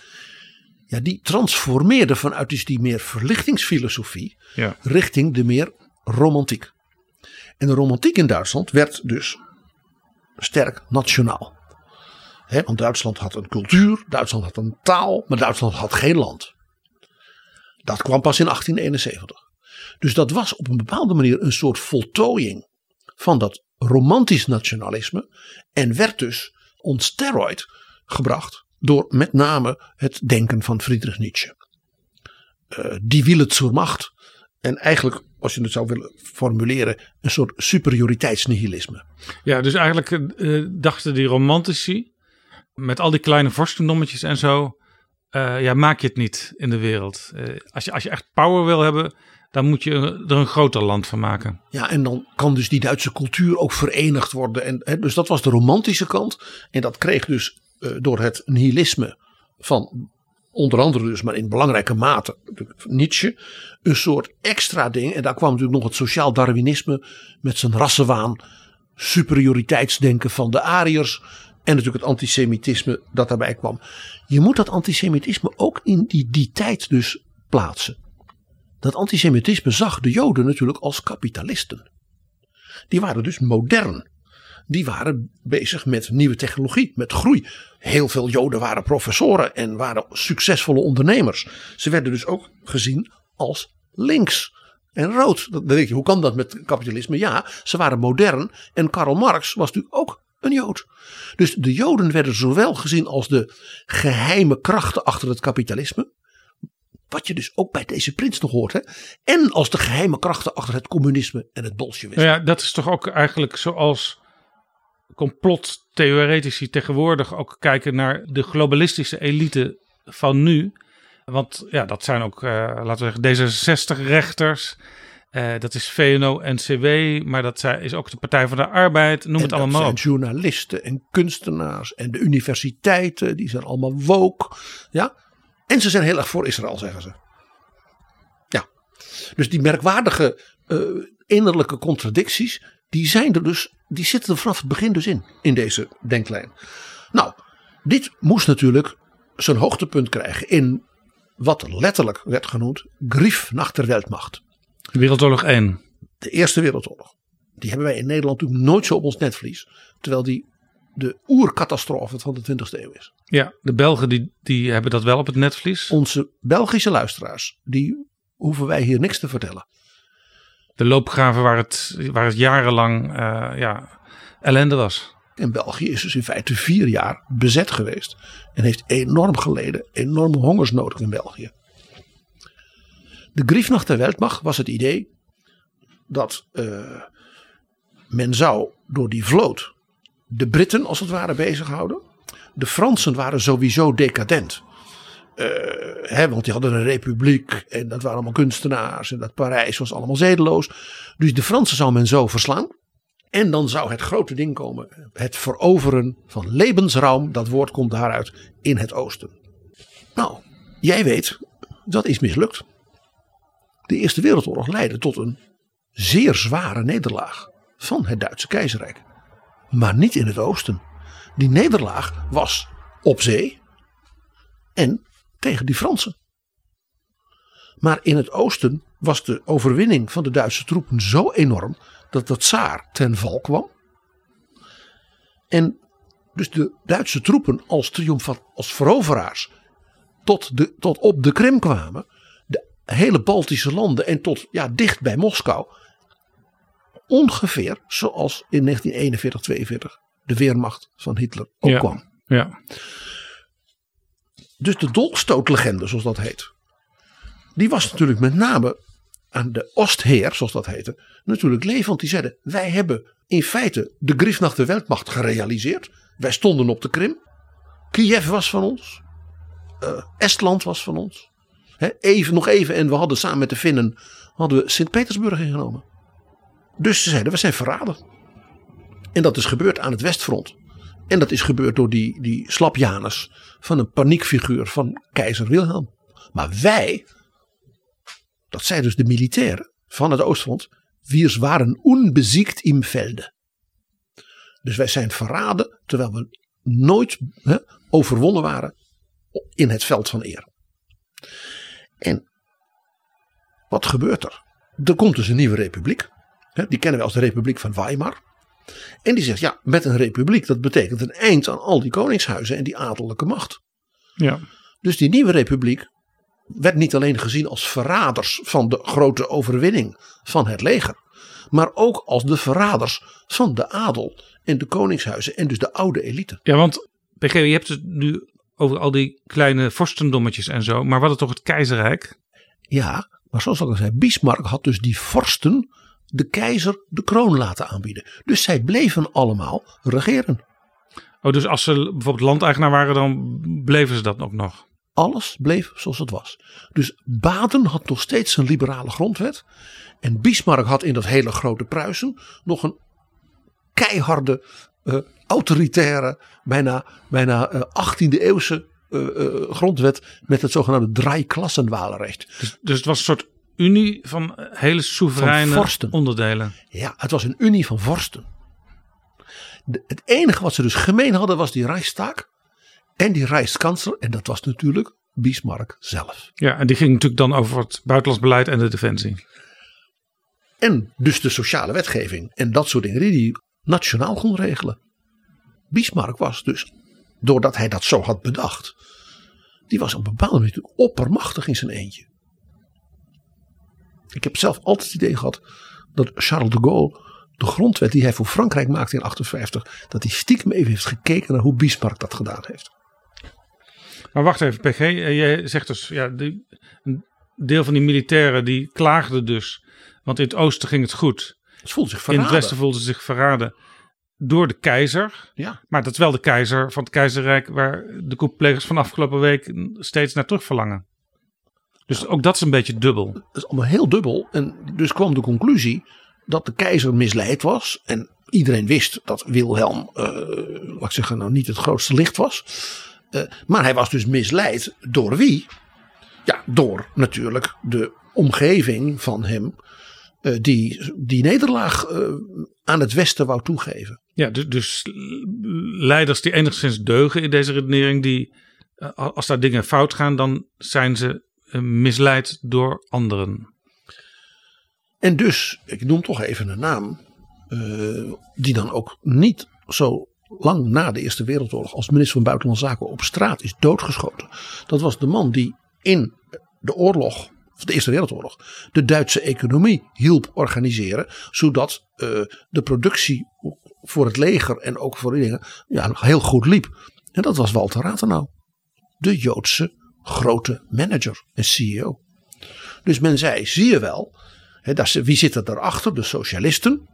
Ja, die transformeerde vanuit dus die meer verlichtingsfilosofie ja. richting de meer romantiek. En de romantiek in Duitsland werd dus sterk nationaal. He, want Duitsland had een cultuur, Duitsland had een taal, maar Duitsland had geen land. Dat kwam pas in 1871. Dus dat was op een bepaalde manier een soort voltooiing van dat romantisch nationalisme. En werd dus on steroid gebracht door met name het denken van Friedrich Nietzsche. Uh, die wil het zur macht. En eigenlijk, als je het zou willen formuleren, een soort superioriteitsnihilisme. Ja, dus eigenlijk uh, dachten die romantici, met al die kleine vorstendommetjes en zo, uh, ja, maak je het niet in de wereld. als, je, als je echt power wil hebben, dan moet je er een groter land van maken. Ja, en dan kan dus die Duitse cultuur ook verenigd worden. En, hè, dus dat was de romantische kant. En dat kreeg dus uh, door het nihilisme van onder andere dus, maar in belangrijke mate, Nietzsche, een soort extra ding. En daar kwam natuurlijk nog het sociaal Darwinisme met zijn rassenwaan, superioriteitsdenken van de Ariërs en natuurlijk het antisemitisme dat daarbij kwam. Je moet dat antisemitisme ook in die, die tijd dus plaatsen. Dat antisemitisme zag de Joden natuurlijk als kapitalisten. Die waren dus modern. Die waren bezig met nieuwe technologie, met groei. Heel veel Joden waren professoren en waren succesvolle ondernemers. Ze werden dus ook gezien als links en rood. Dan denk je, hoe kan dat met kapitalisme? Ja, ze waren modern en Karl Marx was natuurlijk ook een Jood. Dus de Joden werden zowel gezien als de geheime krachten achter het kapitalisme. Wat je dus ook bij deze prins nog hoort. Hè? En als de geheime krachten achter het communisme en het bolsjewisme. Nou ja, dat is toch ook eigenlijk zoals complottheoretici tegenwoordig ook kijken naar de globalistische elite van nu. Want ja, dat zijn ook, uh, laten we zeggen, D66-rechters. Uh, dat is VNO-NCW, maar dat is ook de Partij van de Arbeid, noem en het allemaal dat zijn journalisten en kunstenaars en de universiteiten, die zijn allemaal woke. Ja? En ze zijn heel erg voor Israël, zeggen ze. Ja. Dus die merkwaardige uh, innerlijke contradicties, die zijn er dus, die zitten er vanaf het begin dus in, in deze denklijn. Nou, dit moest natuurlijk zijn hoogtepunt krijgen in wat letterlijk werd genoemd Grief nach der Weltmacht. Wereldoorlog 1. De Eerste Wereldoorlog. Die hebben wij in Nederland natuurlijk nooit zo op ons netvlies. Terwijl die de oercatastrofe van de 20e eeuw is. Ja, de Belgen die, die hebben dat wel op het netvlies. Onze Belgische luisteraars, die hoeven wij hier niks te vertellen. De loopgraven waar het, waar het jarenlang uh, ja, ellende was. En België is dus in feite vier jaar bezet geweest. En heeft enorm geleden, enorme hongersnood in België. De Griefnacht der Weltmacht was het idee dat uh, men zou door die vloot de Britten als het ware bezighouden. De Fransen waren sowieso decadent. Uh, hè, want die hadden een republiek en dat waren allemaal kunstenaars en dat Parijs was allemaal zedeloos. Dus de Fransen zou men zo verslaan. En dan zou het grote ding komen. Het veroveren van levensruim. Dat woord komt daaruit in het oosten. Nou, jij weet, dat is mislukt. De Eerste Wereldoorlog leidde tot een zeer zware nederlaag van het Duitse keizerrijk. Maar niet in het oosten. Die nederlaag was op zee en tegen die Fransen. Maar in het oosten was de overwinning van de Duitse troepen zo enorm dat de tsaar ten val kwam. En dus de Duitse troepen als als veroveraars tot, de, tot op de Krim kwamen. Hele Baltische landen en tot ja, dicht bij Moskou. Ongeveer zoals in 1941, 42 de Weermacht van Hitler ook ja, kwam. Ja. Dus de dolkstootlegende, zoals dat heet. Die was natuurlijk met name aan de Ostheer, zoals dat heette, natuurlijk levend. Die zeiden: Wij hebben in feite de Griefnacht de Weltmacht gerealiseerd. Wij stonden op de Krim. Kiev was van ons. Uh, Estland was van ons. Even, nog even en we hadden samen met de Finnen hadden we Sint-Petersburg ingenomen. Dus ze zeiden: We zijn verraden. En dat is gebeurd aan het Westfront. En dat is gebeurd door die, die slapjanus van een paniekfiguur van keizer Wilhelm. Maar wij, dat zijn dus de militairen van het Oostfront, waren unbesiegt im Velde. Dus wij zijn verraden terwijl we nooit overwonnen waren in het veld van eer. En wat gebeurt er? Er komt dus een nieuwe republiek. Die kennen we als de Republiek van Weimar. En die zegt ja, met een republiek dat betekent een eind aan al die koningshuizen en die adellijke macht. Ja. Dus die nieuwe republiek werd niet alleen gezien als verraders van de grote overwinning van het leger, maar ook als de verraders van de adel en de koningshuizen en dus de oude elite. Ja, want PG, je hebt het nu over al die kleine vorstendommetjes en zo, maar wat is toch het keizerrijk? Ja, maar zoals ik al zei, Bismarck had dus die vorsten de keizer de kroon laten aanbieden. Dus zij bleven allemaal regeren. Oh, dus als ze bijvoorbeeld landeigenaar waren, dan bleven ze dat ook nog? Alles bleef zoals het was. Dus Baden had nog steeds een liberale grondwet. En Bismarck had in dat hele grote Pruisen nog een keiharde, uh, autoritaire, bijna, bijna uh, 18e eeuwse eh, eh, grondwet met het zogenaamde draai-klassenwalenrecht. Dus, dus het was een soort unie van hele soevereine Van onderdelen. Ja, het was een unie van vorsten. De- het enige wat ze dus gemeen hadden was die Reichstag en die Reichskansler. En dat was natuurlijk Bismarck zelf. Ja, en die ging natuurlijk dan over het buitenlands beleid en de defensie. En dus de sociale wetgeving en dat soort dingen die nationaal kon regelen. Bismarck was dus, doordat hij dat zo had bedacht, die was op een bepaalde manier oppermachtig in zijn eentje. Ik heb zelf altijd het idee gehad dat Charles de Gaulle de grondwet die hij voor Frankrijk maakte in 58, dat hij stiekem even heeft gekeken naar hoe Bismarck dat gedaan heeft. Maar wacht even, PG. eh, Jij zegt dus, ja, een deel van die militairen die klaagden dus. Want in het oosten ging het goed. Zich In verraden. het westen voelden ze zich verraden door de keizer. Ja, Maar dat is wel de keizer van het keizerrijk waar de koeplegers van afgelopen week steeds naar terug verlangen. Dus ook dat is een beetje dubbel. dat is allemaal heel dubbel. En dus kwam de conclusie dat de keizer misleid was. En iedereen wist dat Wilhelm, eh laat ik zeggen, nou niet het grootste licht was. Eh, maar hij was dus misleid door wie? Ja, door natuurlijk de omgeving van hem. Eh, die die nederlaag eh, aan het westen wou toegeven. Ja, dus, dus leiders die enigszins deugen in deze redenering, die eh, als daar dingen fout gaan, dan zijn ze misleid door anderen. En dus, ik noem toch even een naam, die dan ook niet zo lang na de Eerste Wereldoorlog als minister van Buitenlandse Zaken op straat is doodgeschoten. Dat was de man die in de oorlog, de Eerste Wereldoorlog, de Duitse economie hielp organiseren, zodat eh, de productie voor het leger en ook voor die dingen ja, heel goed liep. En dat was Walter Rathenau, de Joodse grote manager en CEO. Dus men zei, zie je wel, wie zit er daarachter? De socialisten.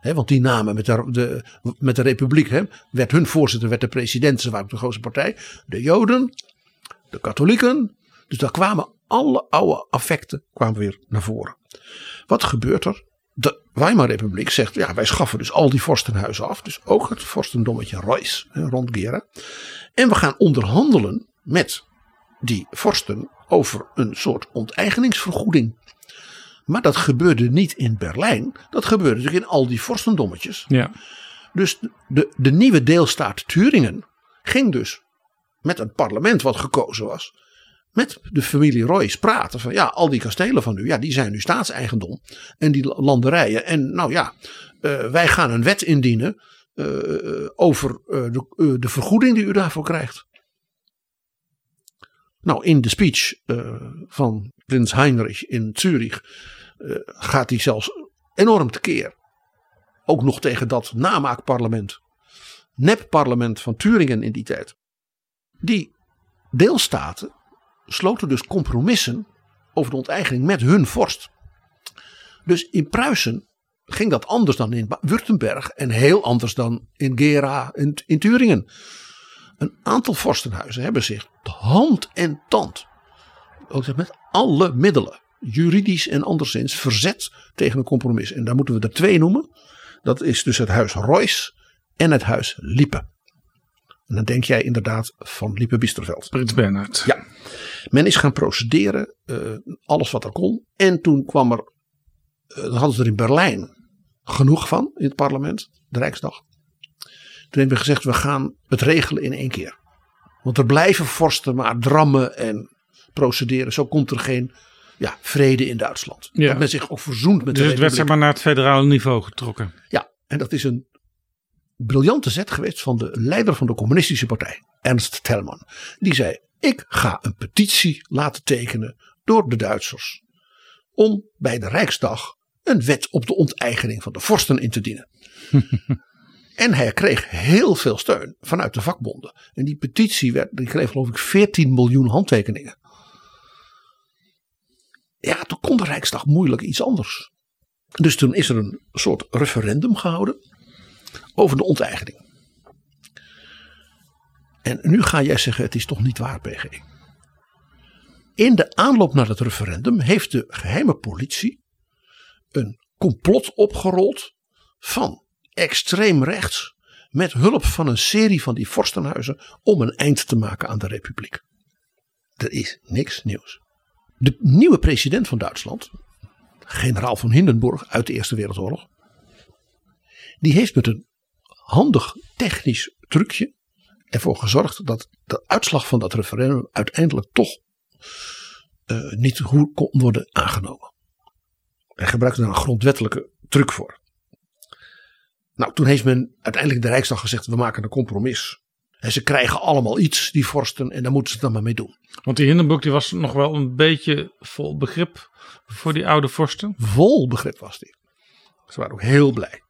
Want die namen met de, met de republiek. Werd hun voorzitter, werd de president. Ze waren de grootste partij. De joden. De katholieken. Dus daar kwamen alle oude affecten kwamen weer naar voren. Wat gebeurt er? De Weimar-republiek zegt, ja, wij schaffen dus al die vorstenhuizen af. Dus ook het vorstendommetje Reuss hè, rond Gera. En we gaan onderhandelen met die vorsten over een soort onteigeningsvergoeding. Maar dat gebeurde niet in Berlijn. Dat gebeurde natuurlijk in al die vorstendommetjes. Ja. Dus de, de nieuwe deelstaat Turingen ging dus met een parlement wat gekozen was. Met de familie Royce praten van ja, al die kastelen van u, ja, die zijn nu staatseigendom. En die landerijen. En nou ja, eh, wij gaan een wet indienen eh, over eh, de, eh, de vergoeding die u daarvoor krijgt. Nou, in de speech van prins Heinrich in Zurich gaat hij zelfs enorm tekeer. Ook nog tegen dat namaakparlement. Nepparlement van Turingen in die tijd. Die deelstaten sloten dus compromissen over de onteigening met hun vorst. Dus in Pruisen ging dat anders dan in Württemberg en heel anders dan in Gera en in Turingen. Een aantal vorstenhuizen hebben zich hand en tand, ook met alle middelen, juridisch en anderszins, verzet tegen een compromis. En daar moeten we er twee noemen. Dat is dus het huis Royce en het huis Liepe. En dan denk jij inderdaad van Liepe Biesterveld. Prins Bernhard. Ja. Men is gaan procederen, eh, alles wat er kon. En toen kwam er, eh, dan hadden ze er in Berlijn genoeg van in het parlement, de Rijksdag. Toen hebben we gezegd, we gaan het regelen in één keer. Want er blijven vorsten maar drammen en procederen. Zo komt er geen ja, vrede in Duitsland. Ja. Dat men zich ook verzoent met Dus de het werd zeg maar naar het federale niveau getrokken. Ja, en dat is een briljante zet geweest van de leider van de communistische partij, Ernst Thälmann. Die zei, ik ga een petitie laten tekenen door de Duitsers. Om bij de Rijksdag een wet op de onteigening van de vorsten in te dienen. [LAUGHS] en hij kreeg heel veel steun vanuit de vakbonden. En die petitie werd, die kreeg geloof ik 14 miljoen handtekeningen. Ja, toen kon de Rijksdag moeilijk iets anders. Dus toen is er een soort referendum gehouden over de onteigening. En nu ga jij zeggen: het is toch niet waar, PG. In de aanloop naar het referendum heeft de geheime politie een complot opgerold van extreem rechts met hulp van een serie van die vorstenhuizen om een eind te maken aan de republiek. Er is niks nieuws. De nieuwe president van Duitsland, generaal van Hindenburg uit de Eerste Wereldoorlog, die heeft met een handig technisch trucje ervoor gezorgd dat de uitslag van dat referendum uiteindelijk toch uh, niet kon worden aangenomen. Hij gebruikte daar een grondwettelijke truc voor. Nou, toen heeft men uiteindelijk de Rijksdag gezegd: we maken een compromis. En ze krijgen allemaal iets, die vorsten, en daar moeten ze het dan maar mee doen. Want die Hindenburg die was nog wel een beetje vol begrip voor die oude vorsten. Vol begrip was die. Ze waren ook heel blij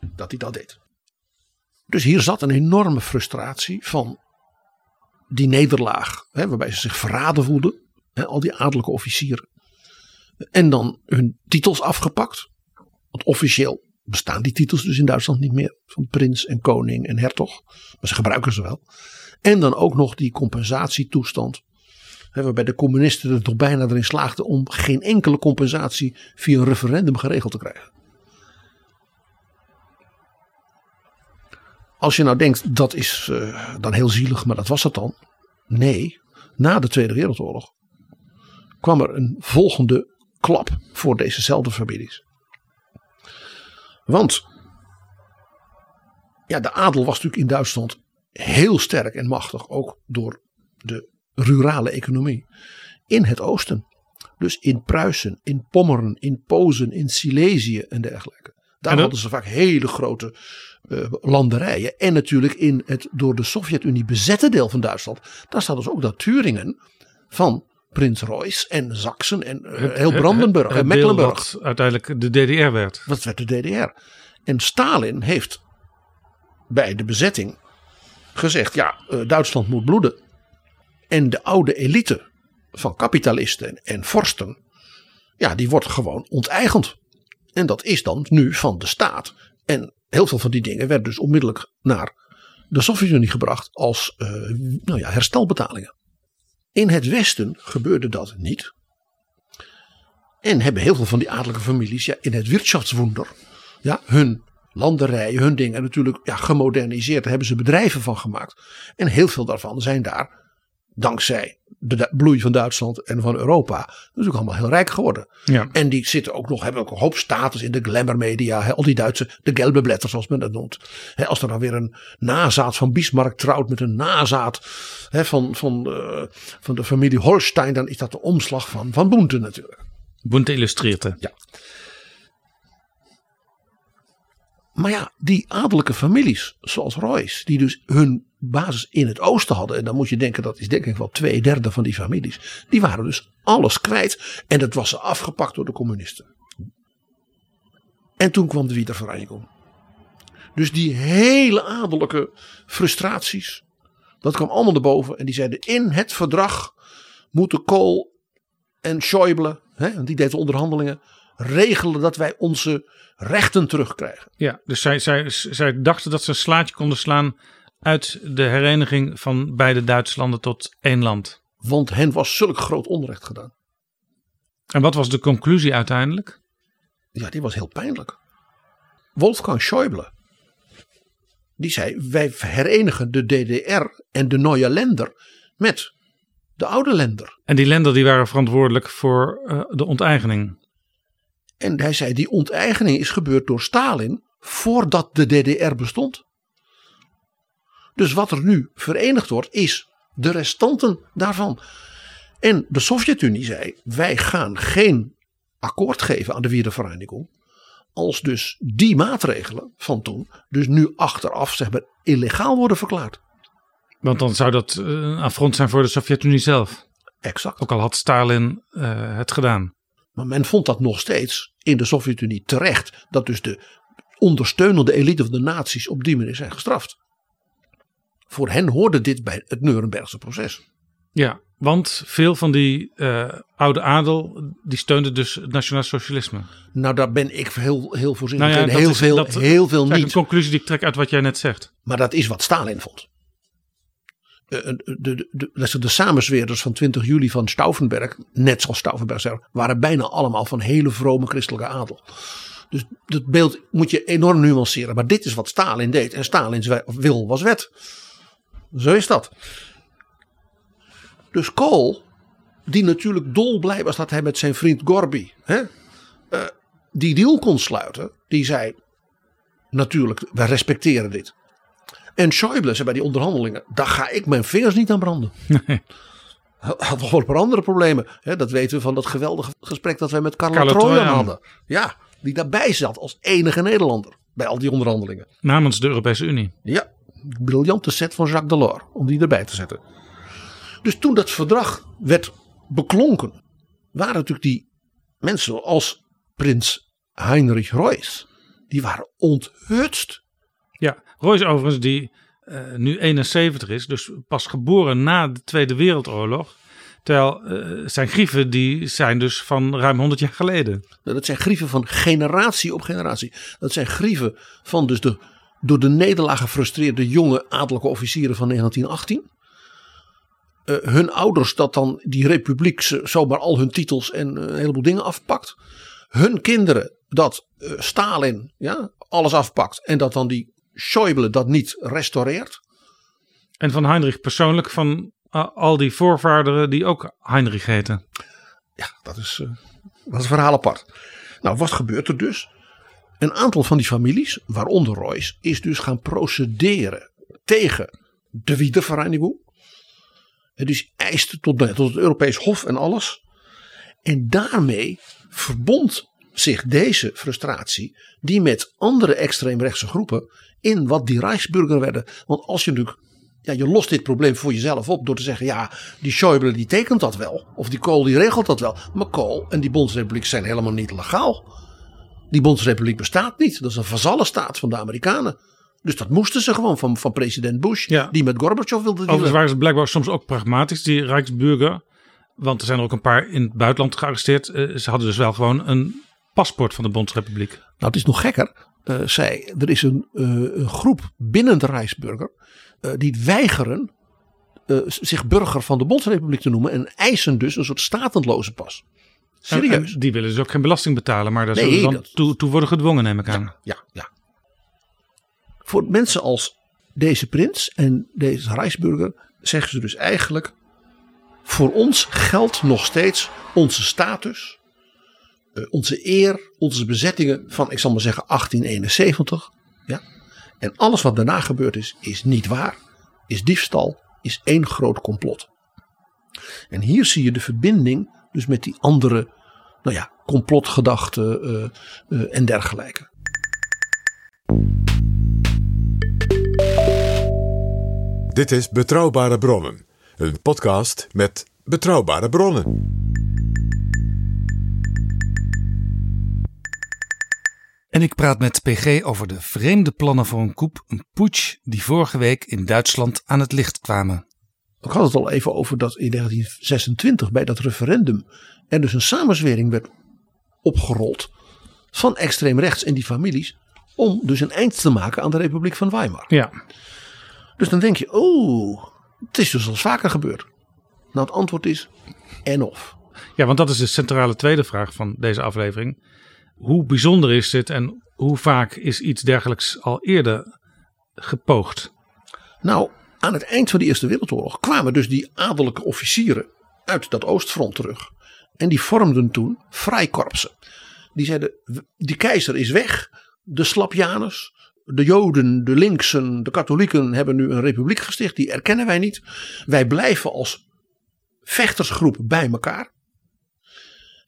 dat hij dat deed. Dus hier zat een enorme frustratie van die nederlaag, hè, waarbij ze zich verraden voelden, hè, al die adellijke officieren. En dan hun titels afgepakt. Want officieel bestaan die titels dus in Duitsland niet meer. Van prins en koning en hertog. Maar ze gebruiken ze wel. En dan ook nog die compensatietoestand. Hè, waarbij de communisten er toch bijna erin slaagden om geen enkele compensatie via een referendum geregeld te krijgen. Als je nou denkt dat is uh, dan heel zielig, maar dat was het dan. Nee, na de Tweede Wereldoorlog kwam er een volgende klap voor dezezelfde families. Want ja, de adel was natuurlijk in Duitsland heel sterk en machtig, ook door de rurale economie. In het oosten. Dus in Pruisen, in Pommeren, in Pozen, in Silesië en dergelijke. Daar hadden ze vaak hele grote uh, landerijen. En natuurlijk in het door de Sovjet-Unie bezette deel van Duitsland. Daar staat dus ook dat Turingen van Prins Royce en Sachsen en uh, heel Brandenburg en Mecklenburg. Wat uiteindelijk de DDR werd. Wat werd de DDR. En Stalin heeft bij de bezetting gezegd: ja, uh, Duitsland moet bloeden. En de oude elite van kapitalisten en vorsten, ja, die wordt gewoon onteigend. En dat is dan nu van de staat. En heel veel van die dingen werden dus onmiddellijk naar de Sovjet-Unie gebracht als uh, nou ja, herstelbetalingen. In het Westen gebeurde dat niet. En hebben heel veel van die adellijke families ja, in het Wirtschaftswunder ja, hun landerijen, hun dingen natuurlijk ja, gemoderniseerd. Daar hebben ze bedrijven van gemaakt. En heel veel daarvan zijn daar dankzij de bloei van Duitsland en van Europa natuurlijk allemaal heel rijk geworden. Ja. En die zitten ook nog, hebben ook een hoop status in de glamourmedia. Hè, al die Duitse, de gelbe blätter zoals men dat noemt. Als er dan weer een nazaat van Bismarck trouwt met een nazaat van, van, uh, van de familie Holstein. Dan is dat de omslag van, van Boente natuurlijk. Boente illustreert Ja. Maar ja, die adellijke families, zoals Royce, die dus hun basis in het oosten hadden. En dan moet je denken, dat is denk ik wel twee derde van die families. Die waren dus alles kwijt. En dat was ze afgepakt door de communisten. En toen kwam de Wiedervereinigung. Dus die hele adellijke frustraties. Dat kwam allemaal naar boven. En die zeiden in het verdrag moeten Kool en Schäuble, hè, want die deed de onderhandelingen, regelen dat wij onze rechten terugkrijgen. Ja, dus zij, zij, zij dachten dat ze een slaatje konden slaan uit de hereniging van beide Duitslanden tot één land. Want hen was zulk groot onrecht gedaan. En wat was de conclusie uiteindelijk? Ja, die was heel pijnlijk. Wolfgang Schäuble, die zei: Wij herenigen de DDR en de Neue Länder met de oude Länder. En die Länder die waren verantwoordelijk voor uh, de onteigening. En hij zei: Die onteigening is gebeurd door Stalin voordat de DDR bestond. Dus wat er nu verenigd wordt is de restanten daarvan. En de Sovjet-Unie zei: wij gaan geen akkoord geven aan de Wiedervereinigung. Als dus die maatregelen van toen, dus nu achteraf zeg maar illegaal worden verklaard. Want dan zou dat een affront zijn voor de Sovjet-Unie zelf. Exact. Ook al had Stalin uh, het gedaan. Maar men vond dat nog steeds in de Sovjet-Unie terecht. Dat dus de ondersteunende elite van de naties op die manier zijn gestraft. Voor hen hoorde dit bij het Nurembergse proces. Ja, want veel van die uh, oude adel, die steunde dus het nationaal socialisme. Nou, daar ben ik heel, heel voorzichtig nou ja, in. Heel, is, veel, dat, heel veel niet. een conclusie die ik trek uit wat jij net zegt. Maar dat is wat Stalin vond. Uh, de, de, de, de samenzweerders van 20 juli van Stauffenberg, net zoals Stauffenberg zei, waren bijna allemaal van hele vrome christelijke adel. Dus dat beeld moet je enorm nuanceren. Maar dit is wat Stalin deed. En Stalins wil was wet. Zo is dat. Dus Kool, die natuurlijk dolblij was dat hij met zijn vriend Gorby hè, uh, die deal kon sluiten. Die zei, natuurlijk, wij respecteren dit. En Schäuble zei bij die onderhandelingen, daar ga ik mijn vingers niet aan branden. Nee. Had nog wel een paar andere problemen. Hè, dat weten we van dat geweldige gesprek dat wij met Carla, Carla Trojan hadden. Ja, die daarbij zat als enige Nederlander bij al die onderhandelingen. Namens de Europese Unie. Ja, briljante set van Jacques Delors om die erbij te zetten. Dus toen dat verdrag werd beklonken, waren natuurlijk die mensen als prins Heinrich Royce, die waren onthutst. Royce overigens die uh, nu 71 is, dus pas geboren na de Tweede Wereldoorlog. Terwijl uh, zijn grieven die zijn dus van ruim 100 jaar geleden. Dat zijn grieven van generatie op generatie. Dat zijn grieven van dus de door de nederlaag gefrustreerde jonge adellijke officieren van 1918. Uh, hun ouders dat dan die republiek zomaar al hun titels en een heleboel dingen afpakt. Hun kinderen dat Stalin ja, alles afpakt en dat dan die Schäuble dat niet restaureert. En van Heinrich persoonlijk van uh, al die voorvaderen die ook Heinrich heten. Ja, dat is, uh, dat is een verhaal apart. Nou, wat gebeurt er dus? Een aantal van die families, waaronder Royce, is dus gaan procederen tegen de Wiedervereinigung. Het dus eist tot, tot het Europees Hof en alles. En daarmee verbond zich deze frustratie, die met andere extreemrechtse groepen in wat die Rijksburger werden. Want als je natuurlijk, ja, je lost dit probleem voor jezelf op door te zeggen, ja, die Schäuble die tekent dat wel, of die Kool die regelt dat wel. Maar Kool en die Bondsrepubliek zijn helemaal niet legaal. Die Bondsrepubliek bestaat niet. Dat is een vazallenstaat van de Amerikanen. Dus dat moesten ze gewoon van, van president Bush, ja. die met Gorbachev wilde dealen. Overigens waren ze blijkbaar soms ook pragmatisch, die Rijksburger. Want er zijn er ook een paar in het buitenland gearresteerd. Uh, ze hadden dus wel gewoon een paspoort van de Bondsrepubliek. Nou, het is nog gekker. Uh, zij, er is een, uh, een, groep binnen de Rijksburger uh, die weigeren zich burger van de Bondsrepubliek te noemen en eisen dus een soort statendloze pas. Serieus. En, die willen dus ook geen belasting betalen, maar daar nee, zullen ze dan toe, toe, worden gedwongen, neem ik aan. Ja, ja, ja. Voor mensen als deze prins en deze Rijksburger zeggen ze dus eigenlijk: voor ons geldt nog steeds onze status onze eer, onze bezettingen van, ik zal maar zeggen, 1871. Ja? En alles wat daarna gebeurd is, is niet waar, is diefstal, is één groot complot. En hier zie je de verbinding dus met die andere, nou ja, complotgedachten uh, uh, en dergelijke. Dit is Betrouwbare Bronnen, een podcast met betrouwbare bronnen. En ik praat met PG over de vreemde plannen voor een coup, een putsch die vorige week in Duitsland aan het licht kwamen. Ik had het al even over dat in 1926 bij dat referendum er dus een samenzwering werd opgerold van extreem rechts en die families om dus een eind te maken aan de Republiek van Weimar. Ja. Dus dan denk je, oh, het is dus al vaker gebeurd. Nou, het antwoord is en of. Ja, want dat is de centrale tweede vraag van deze aflevering. Hoe bijzonder is dit en hoe vaak is iets dergelijks al eerder gepoogd? Nou, aan het eind van de Eerste Wereldoorlog kwamen dus die adellijke officieren uit dat Oostfront terug. En die vormden toen vrijkorpsen. Die zeiden, die keizer is weg, de Slapjanus, de Joden, de linksen, de katholieken hebben nu een republiek gesticht. Die erkennen wij niet. Wij blijven als vechtersgroep bij elkaar.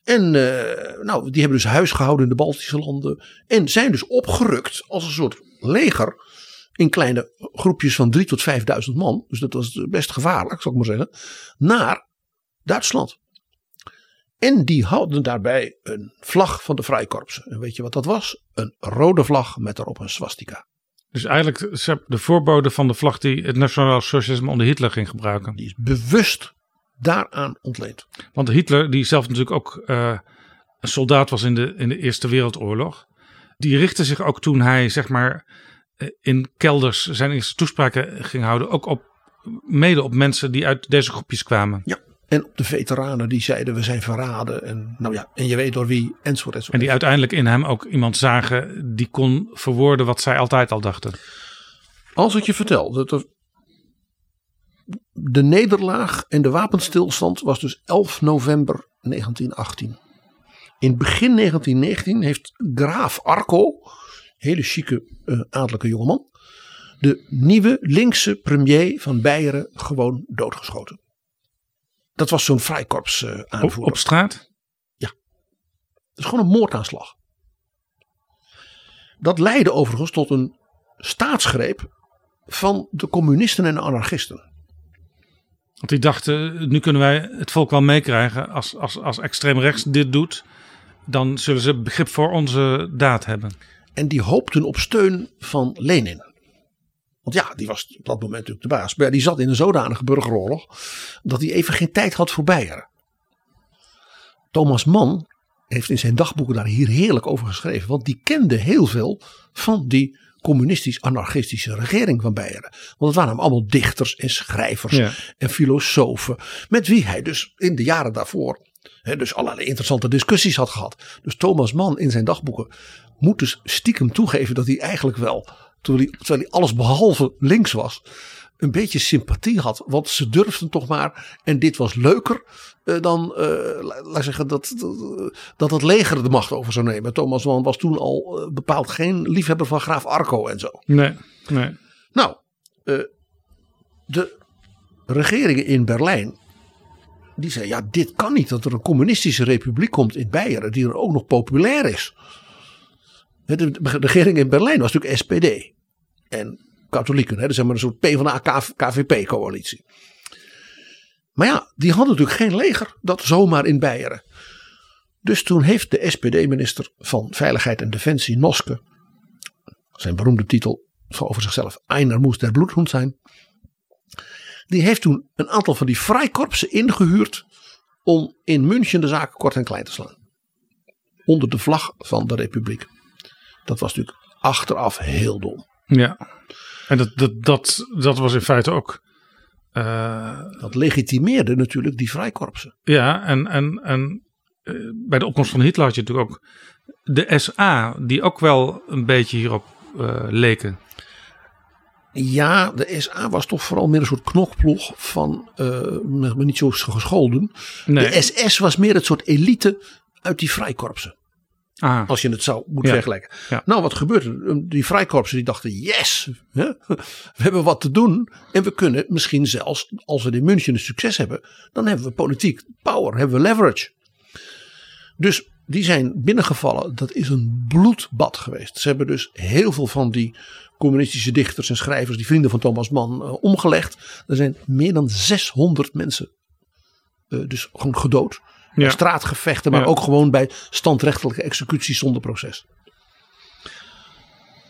En uh, nou, die hebben dus huis gehouden in de Baltische landen. En zijn dus opgerukt als een soort leger. In kleine groepjes van 3 tot 5000 man. Dus dat was best gevaarlijk, zou ik maar zeggen. Naar Duitsland. En die hadden daarbij een vlag van de Vrijkorpsen. En weet je wat dat was? Een rode vlag met erop een swastika. Dus eigenlijk de voorbode van de vlag die het Nationaal Socialisme onder Hitler ging gebruiken. Die is bewust daaraan ontleend. Want Hitler, die zelf natuurlijk ook uh, een soldaat was in de, in de Eerste Wereldoorlog, die richtte zich ook toen hij zeg maar eh, in kelders zijn eerste toespraken ging houden, ook op, mede op mensen die uit deze groepjes kwamen. Ja, En op de veteranen die zeiden we zijn verraden. En, nou ja, en je weet door wie, enzovoort. enzovoort. En die uiteindelijk in hem ook iemand zagen die kon verwoorden wat zij altijd al dachten. Als ik je vertel dat er de nederlaag en de wapenstilstand was dus 11 november 1918. In begin 1919 heeft graaf Arco, hele chique uh, adellijke jongeman, de nieuwe linkse premier van Beieren gewoon doodgeschoten. Dat was zo'n vrijkorps uh, aanvoerder. Op, op straat? Ja. Dat is gewoon een moordaanslag. Dat leidde overigens tot een staatsgreep van de communisten en de anarchisten. Want die dachten, nu kunnen wij het volk wel meekrijgen. Als, als, als extreem rechts dit doet, dan zullen ze begrip voor onze daad hebben. En die hoopten op steun van Lenin. Want ja, die was op dat moment natuurlijk de baas. Maar die zat in een zodanige burgeroorlog dat hij even geen tijd had voor Beieren. Thomas Mann heeft in zijn dagboeken daar hier heerlijk over geschreven. Want die kende heel veel van die communistisch-anarchistische regering van Beieren. Want het waren allemaal dichters en schrijvers en filosofen. Met wie hij dus in de jaren daarvoor dus allerlei interessante discussies had gehad. Dus Thomas Mann in zijn dagboeken moet dus stiekem toegeven dat hij eigenlijk wel, terwijl hij, terwijl hij alles behalve links was, een beetje sympathie had. Want ze durfden toch maar, en dit was leuker uh, dan, uh, laat zeggen, dat, dat het leger de macht over zou nemen. Thomas Mann was toen al uh, bepaald geen liefhebber van graaf Arco en zo. Nee, nee. Nou, de regeringen in Berlijn, die zei ja, dit kan niet dat er een communistische republiek komt in Beieren die er ook nog populair is. De regering in Berlijn was natuurlijk SPD. En katholieken. Hè? Dus zeg maar een soort PvdA-KVP-coalitie. Maar ja, die hadden natuurlijk geen leger. Dat zomaar in Beieren. Dus toen heeft de SPD-minister van Veiligheid en Defensie, Noske, zijn beroemde titel over zichzelf, Einer moest der bloedhond zijn. Die heeft toen een aantal van die vrijkorpsen ingehuurd om in München de zaken kort en klein te slaan. Onder de vlag van de republiek. Dat was natuurlijk achteraf heel dom. Ja. En dat, dat, dat, dat was in feite ook. Uh, dat legitimeerde natuurlijk die vrijkorpsen. Ja, en, en, en uh, bij de opkomst van Hitler had je natuurlijk ook de SA, die ook wel een beetje hierop uh, leken. Ja, de SA was toch vooral meer een soort knokploeg van, maar niet zo gescholden. Nee. De SS was meer het soort elite uit die vrijkorpsen. Ah. Als je het zou moeten Ja. vergelijken. Ja. Nou, wat gebeurde? er? Die vrijkorpsen die dachten, yes, hè, we hebben wat te doen. En we kunnen misschien zelfs, als we in München een succes hebben, dan hebben we politiek power, hebben we leverage. Dus die zijn binnengevallen. Dat is een bloedbad geweest. Ze hebben dus heel veel van die communistische dichters en schrijvers, die vrienden van Thomas Mann, eh, omgelegd. Er zijn meer dan 600 mensen eh, dus gewoon gedood. Ja. Straatgevechten, maar Ja. ook gewoon bij standrechtelijke executies zonder proces.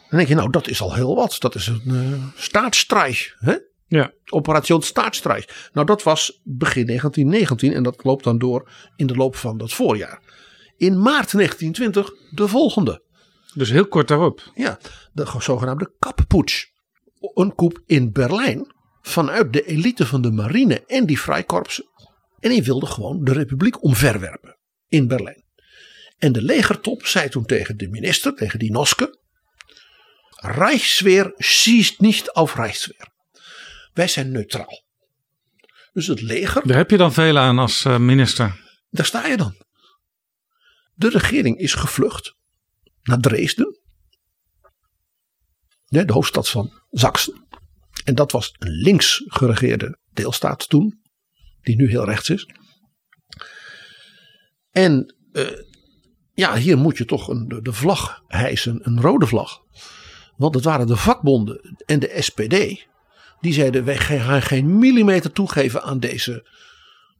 Dan denk je, nou, dat is al heel wat. Dat is een uh, staatsstreich. Hè? Ja. Operation Staatsstreich. Nou, dat was begin 1919 en dat loopt dan door in de loop van dat voorjaar. In maart 1920 de volgende. Dus heel kort daarop. Ja, de zogenaamde Kapputsch. Een coup in Berlijn vanuit de elite van de marine en die vrijkorpsen. En die wilde gewoon de republiek omverwerpen in Berlijn. En de legertop zei toen tegen de minister, tegen die Noske. Reichswehr schießt nicht auf Reichswehr. Wij zijn neutraal. Dus het leger, Daar heb je dan veel aan als eh, minister. daar sta je dan. De regering is gevlucht naar Dresden. De hoofdstad van Zaksen. En dat was een links geregeerde deelstaat toen. Die nu heel rechts is. En eh, ja, hier moet je toch een, de, vlag hijsen. Een rode vlag. Want het waren de vakbonden en de SPD. Die zeiden wij gaan geen millimeter toegeven aan deze,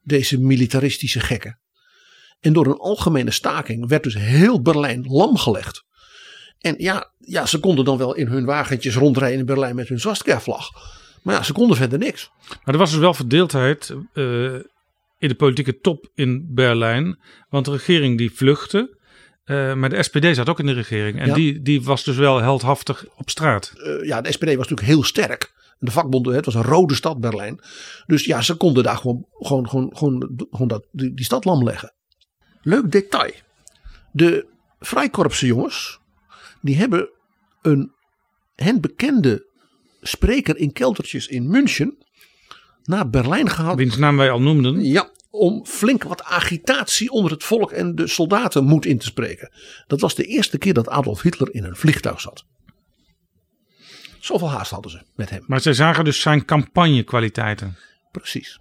deze militaristische gekken. En door een algemene staking werd dus heel Berlijn lamgelegd. En ja, ja, ze konden dan wel in hun wagentjes rondrijden in Berlijn met hun swastika-vlag. Maar ja, ze konden verder niks. Maar er was dus wel verdeeldheid eh, in de politieke top in Berlijn. Want de regering die vluchtte. eh, maar de SPD zat ook in de regering. En Ja. die, die was dus wel heldhaftig op straat. Eh, ja, de SPD was natuurlijk heel sterk. De vakbonden, het was een rode stad Berlijn. Dus ja, ze konden daar gewoon, gewoon, gewoon, gewoon, gewoon dat, die, die stad lam leggen. Leuk detail. De Vrijkorpse jongens, die hebben een hen bekende spreker in keldertjes in München naar Berlijn gehaald. Wiens naam wij al noemden. Ja, om flink wat agitatie onder het volk en de soldaten moed in te spreken. Dat was de eerste keer dat Adolf Hitler in een vliegtuig zat. Zoveel haast hadden ze met hem. Maar zij zagen dus zijn campagnekwaliteiten. Precies.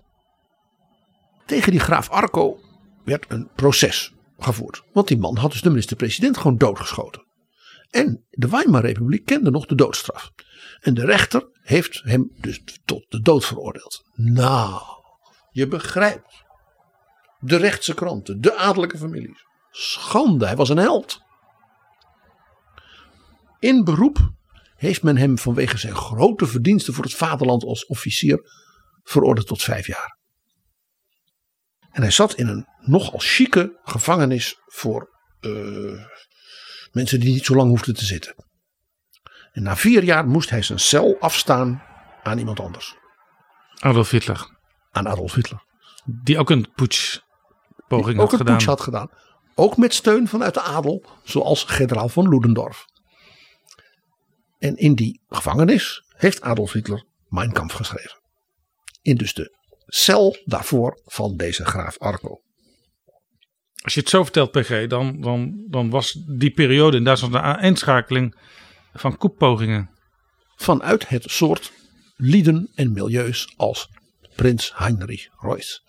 Tegen die graaf Arco werd een proces gevoerd. Want die man had dus de minister-president gewoon doodgeschoten. En de Weimar-republiek kende nog de doodstraf. En de rechter heeft hem dus tot de dood veroordeeld. Nou, je begrijpt. De rechtse kranten, de adellijke families. Schande, hij was een held. In beroep heeft men hem vanwege zijn grote verdiensten voor het vaderland als officier veroordeeld tot vijf jaar. En hij zat in een nogal chique gevangenis voor uh, mensen die niet zo lang hoefden te zitten. En na vier jaar moest hij zijn cel afstaan aan iemand anders. Adolf Hitler. Aan Adolf Hitler. Die ook een putschpoging had ook een gedaan. putsch had gedaan. Ook met steun vanuit de adel, zoals generaal von Ludendorff. En in die gevangenis heeft Adolf Hitler Mein Kampf geschreven. In dus de cel daarvoor van deze graaf Arco. Als je het zo vertelt, PG, dan, dan, dan was die periode in Duitsland de eenschakeling van koepogingen. Vanuit het soort lieden en milieus als prins Heinrich Reuss.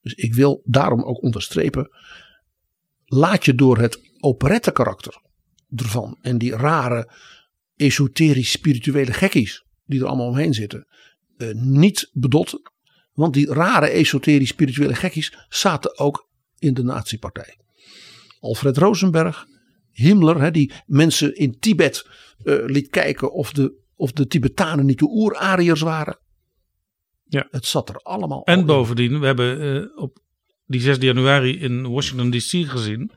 Dus ik wil daarom ook onderstrepen. Laat je door het operette karakter ervan en die rare esoterisch spirituele gekkies die er allemaal omheen zitten, eh, niet bedotten. Want die rare esoterisch spirituele gekkies zaten ook in de nazi-partij. Alfred Rosenberg, Himmler, hè, die mensen in Tibet uh, liet kijken of de, of de Tibetanen niet de oer-Ariërs waren. Ja. Het zat er allemaal En bovendien, we hebben uh, op die 6 januari in Washington DC gezien.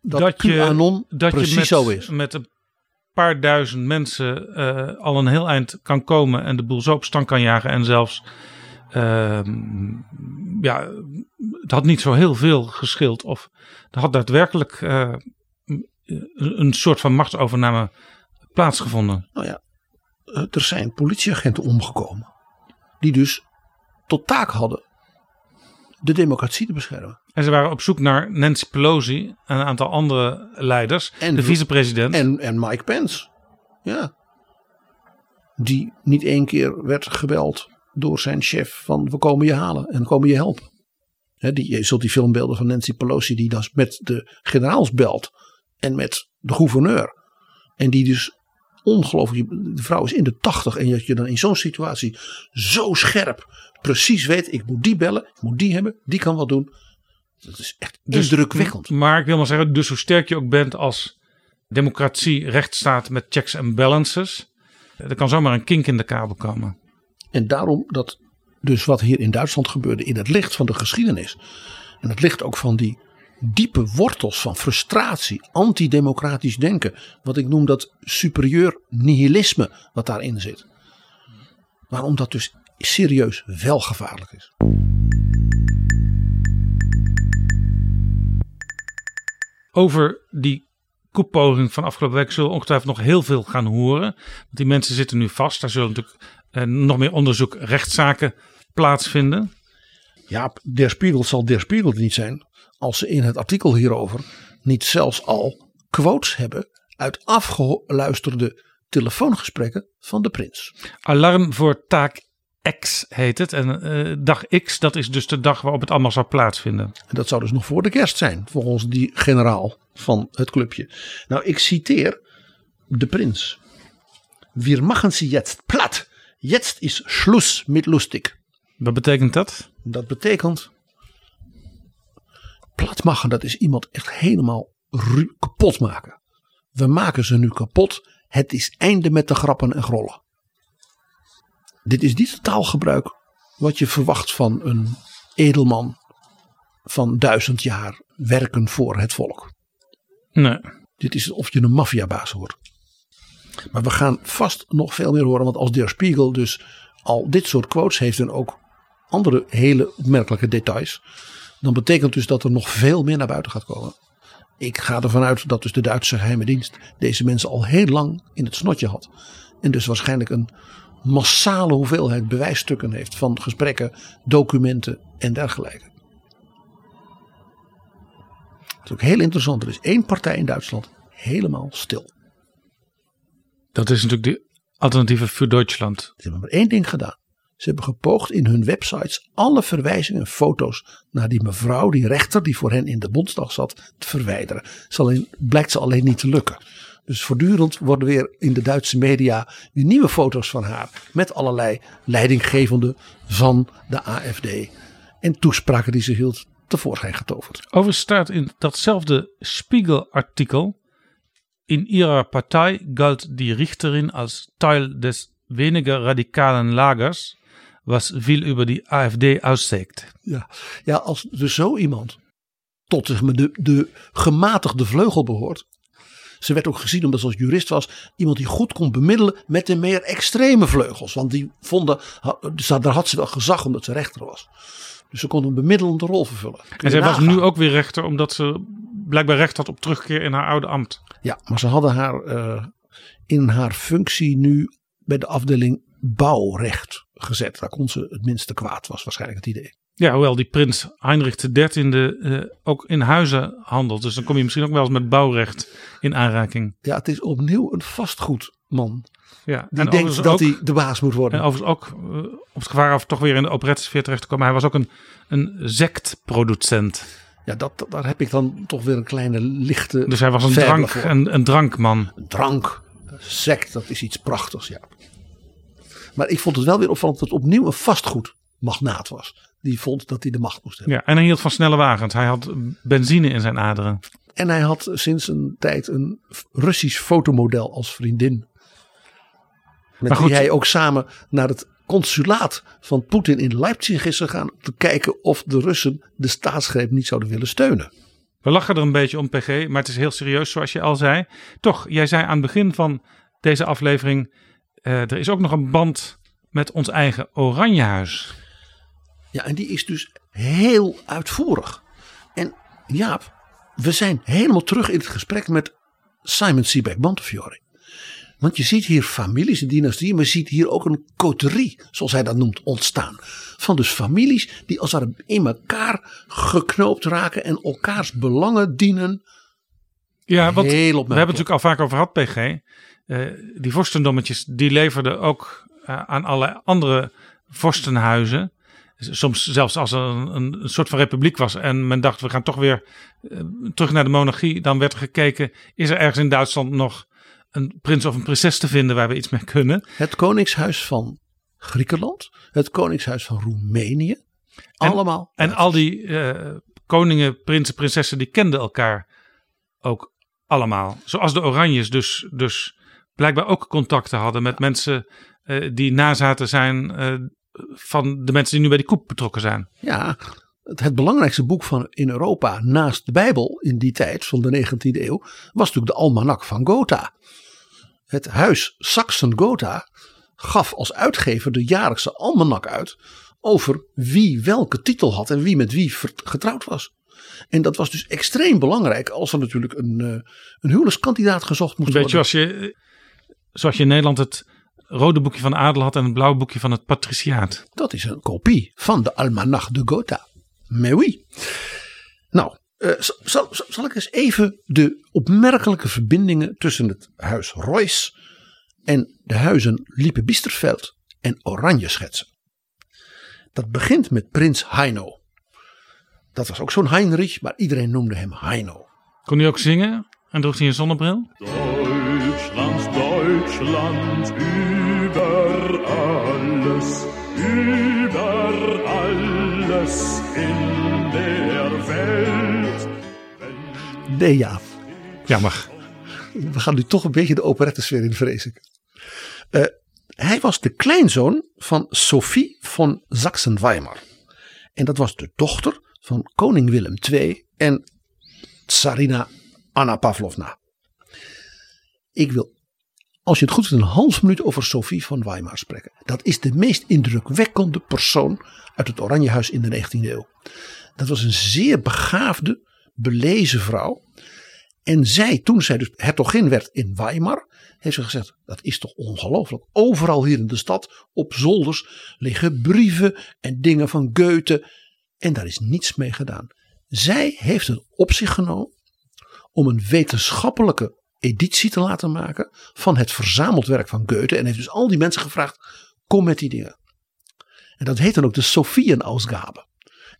dat, dat je- Dat precies je met, zo is. met een paar duizend mensen eh, al een heel eind kan komen en de boel zo op stand kan jagen. En zelfs, ehm, ja, het had niet zo heel veel geschild. Of er had daadwerkelijk eh, een, een soort van machtsovername plaatsgevonden. Nou ja, eh, er zijn politieagenten omgekomen. Die dus tot taak hadden de democratie te beschermen. En ze waren op zoek naar Nancy Pelosi en een aantal andere leiders. En de de- vicepresident. En, en Mike Pence. Ja. Die niet één keer werd gebeld door zijn chef van we komen je halen en komen je helpen. Hè, die, je zult die filmbeelden van Nancy Pelosi die dan met de generaals belt en met de gouverneur. En die dus ongelooflijk, de vrouw is in de tachtig en dat je dan in zo'n situatie zo scherp precies weet ik moet die bellen, ik moet die hebben, die kan wat doen. Dat is echt Dus- indrukwekkend. Maar ik wil maar zeggen, dus hoe sterk je ook bent als democratie, rechtsstaat met checks en balances. Er kan zomaar een kink in de kabel komen. En daarom dat dus wat hier in Duitsland gebeurde in het licht van de geschiedenis. En het licht ook van die diepe wortels van frustratie, antidemocratisch denken. Wat ik noem dat superieur nihilisme wat daarin zit. Waarom dat dus serieus wel gevaarlijk is. Over die koepoging van afgelopen week zullen we ongetwijfeld nog heel veel gaan horen. Want die mensen zitten nu vast. Daar zullen natuurlijk eh, nog meer onderzoek, rechtszaken plaatsvinden. Ja, Der Spiegel zal Der Spiegel niet zijn. Als ze in het artikel hierover niet zelfs al quotes hebben uit afgeluisterde telefoongesprekken van de prins. Alarm voor taak X heet het. En eh, dag X, dat is dus de dag waarop het allemaal zou plaatsvinden. En dat zou dus nog voor de kerst zijn, volgens die generaal van het clubje. Nou, ik citeer de prins. Wir machen sie jetzt platt. Jetzt is Schluss mit lustig. Wat betekent dat? Dat betekent. Plat maken, dat is iemand echt helemaal kapot maken. We maken ze nu kapot. Het is einde met de grappen en grollen. Dit is niet het taalgebruik wat je verwacht van een edelman van duizend jaar werken voor het volk. Nee. Dit is of je een maffiabaas hoort. Maar we gaan vast nog veel meer horen. Want als Der Spiegel dus al dit soort quotes heeft en ook andere hele opmerkelijke details. Dan betekent dus dat er nog veel meer naar buiten gaat komen. Ik ga ervan uit dat dus de Duitse geheime dienst deze mensen al heel lang in het snotje had. En dus waarschijnlijk een massale hoeveelheid bewijsstukken heeft van gesprekken, documenten en dergelijke. Het is ook heel interessant. Er is één partij in Duitsland helemaal stil. Dat is natuurlijk de alternatieve voor Duitsland. Ze hebben maar één ding gedaan. Ze hebben gepoogd in hun websites alle verwijzingen en foto's naar die mevrouw, die rechter die voor hen in de Bondsdag zat, te verwijderen. Zal alleen, blijkt ze alleen niet te lukken. Dus voortdurend worden weer in de Duitse media weer nieuwe foto's van haar. Met allerlei leidinggevenden van de AFD. En toespraken die ze hield tevoorschijn getoverd. Overigens staat in datzelfde Spiegel-artikel. In ihrer Partei galt die Richterin als Teil des weniger radikalen Lagers, was veel über die AfD auszegt. Ja, ja als dus zo iemand tot zeg maar, de, de gematigde vleugel behoort. Ze werd ook gezien omdat ze als jurist was. Iemand die goed kon bemiddelen met de meer extreme vleugels. Want die vonden, dus daar had ze wel gezag omdat ze rechter was. Dus ze kon een bemiddelende rol vervullen. Kun En zij was nu ook weer rechter, omdat ze blijkbaar recht had op terugkeer in haar oude ambt. Ja, maar ze hadden haar eh, in haar functie nu bij de afdeling bouwrecht gezet. Daar kon ze het minste kwaad, was waarschijnlijk het idee. Ja, hoewel die prins Heinrich XIII eh ook in huizen handelt. Dus dan kom je misschien ook wel eens met bouwrecht in aanraking. Ja, het is opnieuw een vastgoedman. Ja, Die en denkt dat ook- hij de baas moet worden. En overigens ook eh, op het gevaar af toch weer in de operettesfeer terecht te komen. Hij was ook een, een sectproducent. Ja, dat, daar heb ik dan toch weer een kleine lichte. Dus hij was een, drank, een, een drankman. drank, sect, dat is iets prachtigs, ja. Maar ik vond het wel weer opvallend dat het opnieuw een vastgoedmagnaat was. Die vond dat hij de macht moest hebben. Ja, en hij hield van snelle wagens. Hij had benzine in zijn aderen. En hij had sinds een tijd een Russisch fotomodel als vriendin. Met Maar goed. wie hij ook samen naar het consulaat van Poetin in Leipzig is gegaan. Om te kijken of de Russen de staatsgreep niet zouden willen steunen. We lachen er een beetje om, PG, maar het is heel serieus, zoals je al zei. Toch, jij zei aan het begin van deze aflevering: eh, er is ook nog een band met ons eigen Oranjehuis. Ja, en die is dus heel uitvoerig. En Jaap, we zijn helemaal terug in het gesprek met Simon Sebag Montefiore. Want je ziet hier families en dynastieën, maar je ziet hier ook een coterie, zoals hij dat noemt, ontstaan. Van dus families die als het in elkaar geknoopt raken en elkaars belangen dienen. Ja, want we hebben het natuurlijk al vaak over gehad, PG. Eh, die vorstendommetjes, die leverden ook eh, aan alle andere vorstenhuizen. Soms zelfs als er een, een, soort van republiek was en men dacht we gaan toch weer eh, terug naar de monarchie. Dan werd er gekeken, is er ergens in Duitsland nog een prins of een prinses te vinden waar we iets mee kunnen. Het Koningshuis van Griekenland, het Koningshuis van Roemenië. allemaal. En al die koningen, prinsen, prinsessen, die kenden elkaar ook allemaal. Zoals de Oranjes dus, dus blijkbaar ook contacten hadden met mensen eh, die nazaten zijn eh, van de mensen die nu bij die koep betrokken zijn. Ja, het, het belangrijkste boek van in Europa naast de Bijbel in die tijd van de 19e eeuw was natuurlijk de Almanak van Gotha. Het huis Saxen-Gotha gaf als uitgever de jaarlijkse almanak uit over wie welke titel had en wie met wie getrouwd was. En dat was dus extreem belangrijk als er natuurlijk een, eh, een huwelijkskandidaat gezocht moest Een beetje worden. zoals je, zoals je in Nederland het rode boekje van de adel had en het blauwe boekje van het patriciaat. Dat is een kopie van de Almanach de Gotha. Mais oui. Nou, eh, zal, zal, zal ik eens even de opmerkelijke verbindingen tussen het huis Royce en de huizen Liepe Biesterveld en Oranje schetsen. Dat begint met prins Heino. Dat was ook zo'n Heinrich, maar iedereen noemde hem Heino. Kon hij ook zingen en droeg hij een zonnebril? Deutschland, Deutschland, über alles, über alles in der Welt. Nee ja, Jammer. we gaan nu toch een beetje de operettesfeer in, vrees ik. Eh, hij was de kleinzoon van Sophie van Sachsen-Weimar. En dat was de dochter van koning Willem II en tsarina Anna Pavlovna. Ik wil als je het goed vindt, een half minuut over Sophie van Weimar spreken. Dat is de meest indrukwekkende persoon uit het Oranjehuis in de 19e eeuw. Dat was een zeer begaafde, belezen vrouw. En zij, toen zij dus hertogin werd in Weimar, heeft ze gezegd: dat is toch ongelooflijk. Overal hier in de stad, op zolders, liggen brieven en dingen van Goethe. En daar is niets mee gedaan. Zij heeft het op zich genomen om een wetenschappelijke editie te laten maken van het verzameld werk van Goethe. En heeft dus al die mensen gevraagd: kom met die dingen. En dat heet dan ook de Sophienausgabe.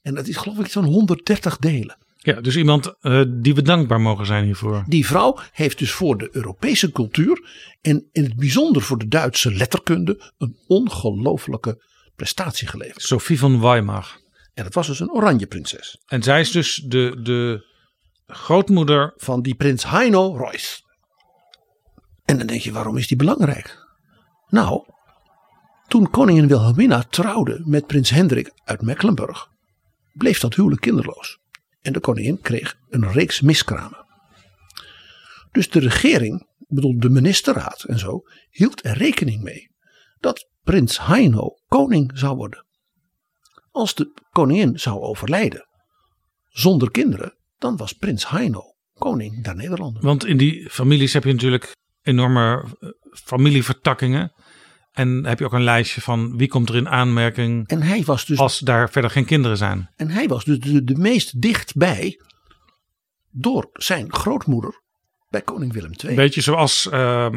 En dat is geloof ik zo'n 130 delen. Ja, dus iemand uh, die we dankbaar mogen zijn hiervoor. Die vrouw heeft dus voor de Europese cultuur en in het bijzonder voor de Duitse letterkunde een ongelofelijke prestatie geleverd. Sophie van Weimar. En dat was dus een oranje prinses. En zij is dus de, de grootmoeder van die prins Heino Reuss. En dan denk je, waarom is die belangrijk? Nou, toen koningin Wilhelmina trouwde met prins Hendrik uit Mecklenburg, bleef dat huwelijk kinderloos. En de koningin kreeg een reeks miskramen. Dus de regering, bedoel de ministerraad en zo, hield er rekening mee dat prins Heino koning zou worden. Als de koningin zou overlijden zonder kinderen, dan was prins Heino koning der Nederlanden. Want in die families heb je natuurlijk enorme eh, familievertakkingen. En heb je ook een lijstje van wie komt er in aanmerking en hij was dus, als daar verder geen kinderen zijn. En hij was dus de, de meest dichtbij door zijn grootmoeder bij koning Willem II. Beetje zoals uh,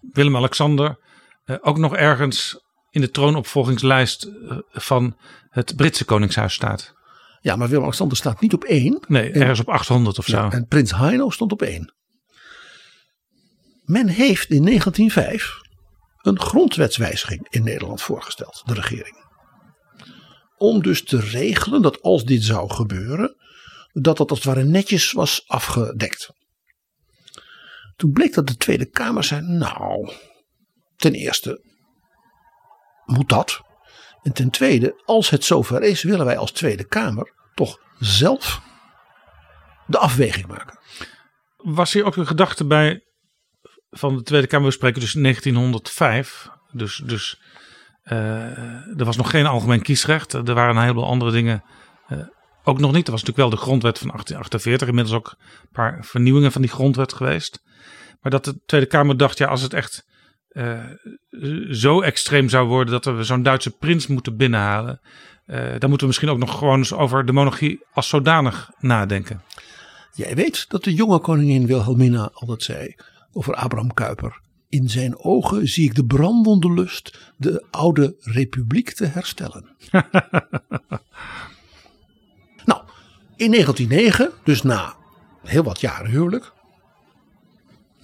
Willem-Alexander uh, ook nog ergens in de troonopvolgingslijst uh, van het Britse koningshuis staat. Ja, maar Willem-Alexander staat niet op één. Nee, ergens op 800 of zo. Ja, en prins Heino stond op één. Men heeft in 1905 een grondwetswijziging in Nederland voorgesteld, de regering. Om dus te regelen dat als dit zou gebeuren, dat dat als het ware netjes was afgedekt. Toen bleek dat de Tweede Kamer zei, nou, ten eerste moet dat. En ten tweede, als het zover is, willen wij als Tweede Kamer toch zelf de afweging maken. Was hier ook een gedachte bij van de Tweede Kamer, spreken dus 1905. Dus, dus uh, er was nog geen algemeen kiesrecht. Er waren een heleboel andere dingen uh, ook nog niet. Er was natuurlijk wel de grondwet van 1848. Inmiddels ook een paar vernieuwingen van die grondwet geweest. Maar dat de Tweede Kamer dacht, ja, als het echt uh, zo extreem zou worden dat we zo'n Duitse prins moeten binnenhalen. dan moeten we misschien ook nog gewoon eens over de monarchie als zodanig nadenken. Jij weet dat de jonge koningin Wilhelmina altijd zei over Abraham Kuyper. In zijn ogen zie ik de brandende lust de oude republiek te herstellen. [LAUGHS] nou, in 1909, dus na heel wat jaren huwelijk,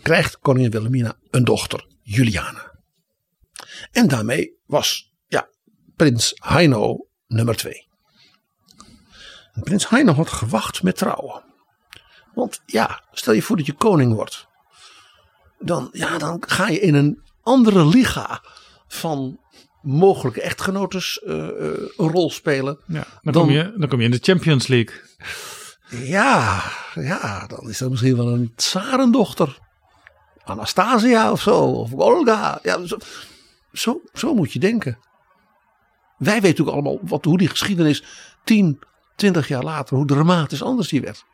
krijgt koningin Wilhelmina een dochter, Juliana. En daarmee was ja, prins Heino nummer twee. En prins Heino had gewacht met trouwen. Want ja, stel je voor dat je koning wordt dan, ja, dan ga je in een andere liga van mogelijke echtgenotes uh, een rol spelen. Ja, dan, dan, kom je, dan kom je in de Champions League. Ja, ja, dan is dat misschien wel een tsarendochter. Anastasia of zo, of Olga. Ja, zo, zo, zo moet je denken. Wij weten natuurlijk allemaal wat, hoe die geschiedenis 10, 20 jaar later, hoe dramatisch anders die werd.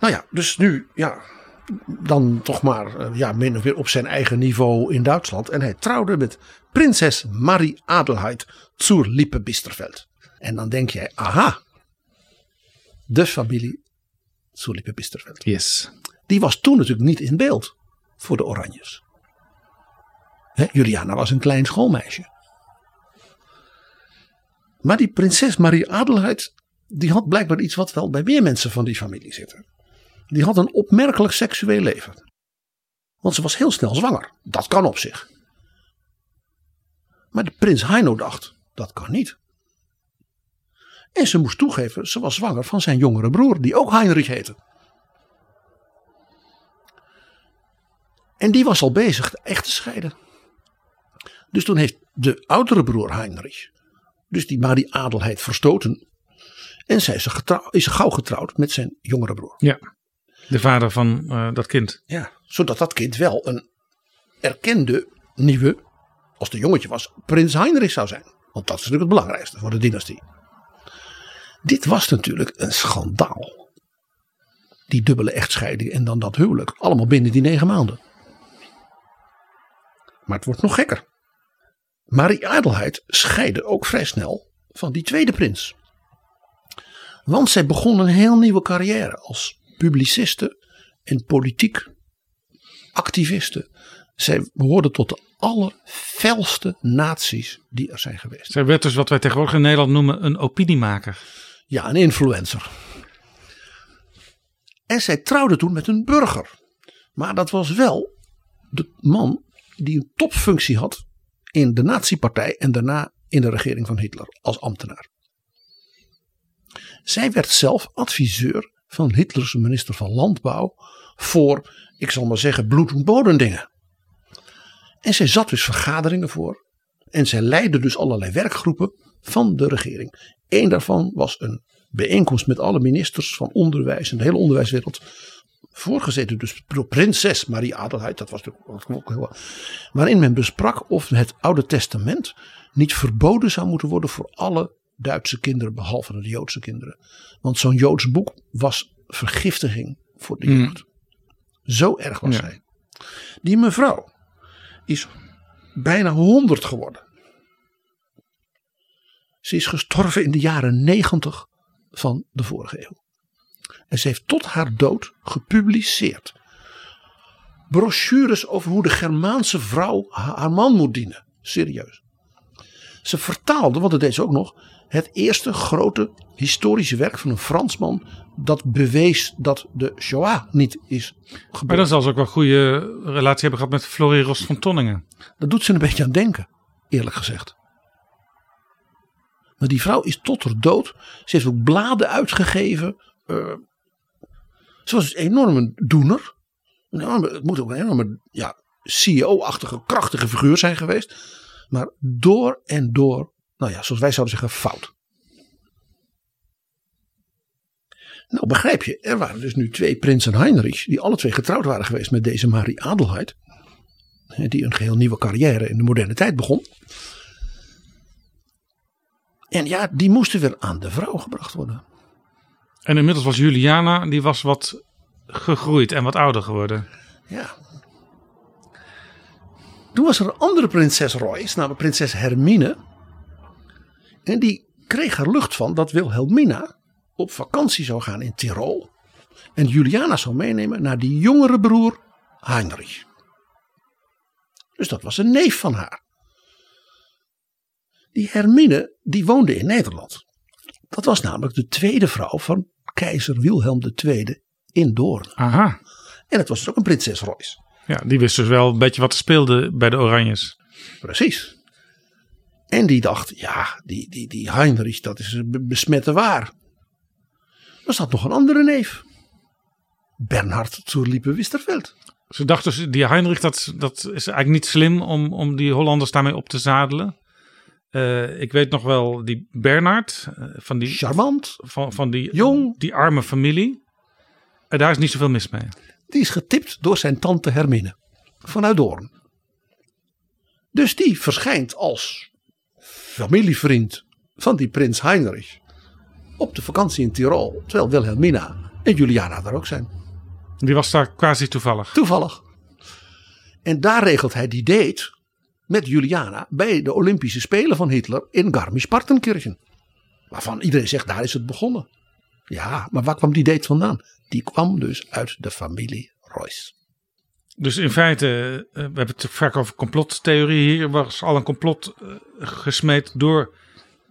Nou ja, dus nu, ja, dan toch maar eh, ja, min of meer op zijn eigen niveau in Duitsland. En hij trouwde met prinses Marie Adelheid zur Lippe Bisterveld. En dan denk jij, aha, de familie zur Lippe Bisterveld. Yes. Die was toen natuurlijk niet in beeld voor de Oranjes. He, Juliana was een klein schoolmeisje. Maar die prinses Marie Adelheid, die had blijkbaar iets wat wel bij meer mensen van die familie zitten die had een opmerkelijk seksueel leven. Want ze was heel snel zwanger. Dat kan op zich. Maar de prins Heino dacht, dat kan niet. En ze moest toegeven, ze was zwanger van zijn jongere broer, die ook Heinrich heette. En die was al bezig echt te scheiden. Dus toen heeft de oudere broer Heinrich, dus die Marie Adelheid, verstoten. En zij is, is gauw getrouwd met zijn jongere broer. Ja. De vader van eh, dat kind. Ja, zodat dat kind wel een erkende nieuwe, als de jongetje was, prins Heinrich zou zijn. Want dat is natuurlijk het belangrijkste voor de dynastie. Dit was natuurlijk een schandaal. Die dubbele echtscheiding en dan dat huwelijk. Allemaal binnen die negen maanden. Maar het wordt nog gekker. Marie Adelheid scheidde ook vrij snel van die tweede prins. Want zij begon een heel nieuwe carrière als publiciste en politiek activiste. Zij behoorde tot de allerfelste naties die er zijn geweest. Zij werd dus wat wij tegenwoordig in Nederland noemen een opiniemaker. Ja, een influencer. En zij trouwde toen met een burger. Maar dat was wel de man die een topfunctie had in de nazi-partij en daarna in de regering van Hitler als ambtenaar. Zij werd zelf adviseur van Hitlers minister van Landbouw voor, ik zal maar zeggen, bloed- en bodendingen. En zij zat dus vergaderingen voor. En zij leidde dus allerlei werkgroepen van de regering. Eén daarvan was een bijeenkomst met alle ministers van onderwijs en de hele onderwijswereld. Voorgezeten dus door prinses Marie Adelheid. Dat was natuurlijk ook heel. Waarin men besprak of het Oude Testament niet verboden zou moeten worden voor alle Duitse kinderen, behalve de Joodse kinderen. Want zo'n Joods boek was vergiftiging voor de jeugd. Zo erg was Ja. zij. Die mevrouw is bijna 100 geworden. Ze is gestorven in de jaren 90 van de vorige eeuw. En ze heeft tot haar dood gepubliceerd brochures over hoe de Germaanse vrouw ha- haar man moet dienen. Serieus. Ze vertaalde, want dat deed ze ook nog, het eerste grote historische werk van een Fransman dat bewees dat de Shoah niet is Maar gebeurd. dan zal ze ook wel een goede relatie hebben gehad met Florie Rost van Tonningen. Dat doet ze een beetje aan denken, eerlijk gezegd. Maar die vrouw is tot haar dood. Ze heeft ook bladen uitgegeven. eh, ze was een enorme doener. Een enorme, het moet ook een enorme ja, CEO-achtige, krachtige figuur zijn geweest. Maar door en door, nou ja, zoals wij zouden zeggen, fout. Nou begrijp je, er waren dus nu twee prinsen Heinrich. Die alle twee getrouwd waren geweest met deze Marie Adelheid die een geheel nieuwe carrière in de moderne tijd begon. En ja, die moesten weer aan de vrouw gebracht worden. En inmiddels was Juliana, die was wat gegroeid en wat ouder geworden. Ja. Toen was er een andere prinses Royce, namelijk prinses Hermine. En die kreeg er lucht van dat Wilhelmina op vakantie zou gaan in Tirol. En Juliana zou meenemen naar die jongere broer Heinrich. Dus dat was een neef van haar. Die Hermine, die woonde in Nederland. Dat was namelijk de tweede vrouw van keizer Wilhelm II in Doorn. Aha. En het was dus ook een prinses Royce. Ja, die wist dus wel een beetje wat er speelde bij de Oranjes. Precies. En die dacht, ja, die, die, die Heinrich, dat is een besmette waar. Er zat nog een andere neef. Bernhard Zurlipe Wisterveld. Ze dacht dus, die Heinrich, dat, dat is eigenlijk niet slim om, om die Hollanders daarmee op te zadelen. Eh, ik weet nog wel, die Bernard, eh, van die, Charmant. van, van die, Jong. die arme familie. En daar is niet zoveel mis mee. Die is getipt door zijn tante Hermine. Vanuit Doorn. Dus die verschijnt als familievriend van die prins Heinrich. Op de vakantie in Tirol. Terwijl Wilhelmina en Juliana daar ook zijn. Die was daar quasi toevallig. Toevallig. En daar regelt hij die date met Juliana bij de Olympische Spelen van Hitler in Garmisch-Partenkirchen. Waarvan iedereen zegt, daar is het begonnen. Ja, maar waar kwam die date vandaan? Die kwam dus uit de familie Royce. Dus in feite, eh, we hebben het vaak over complottheorie. Hier was al een complot eh, gesmeed door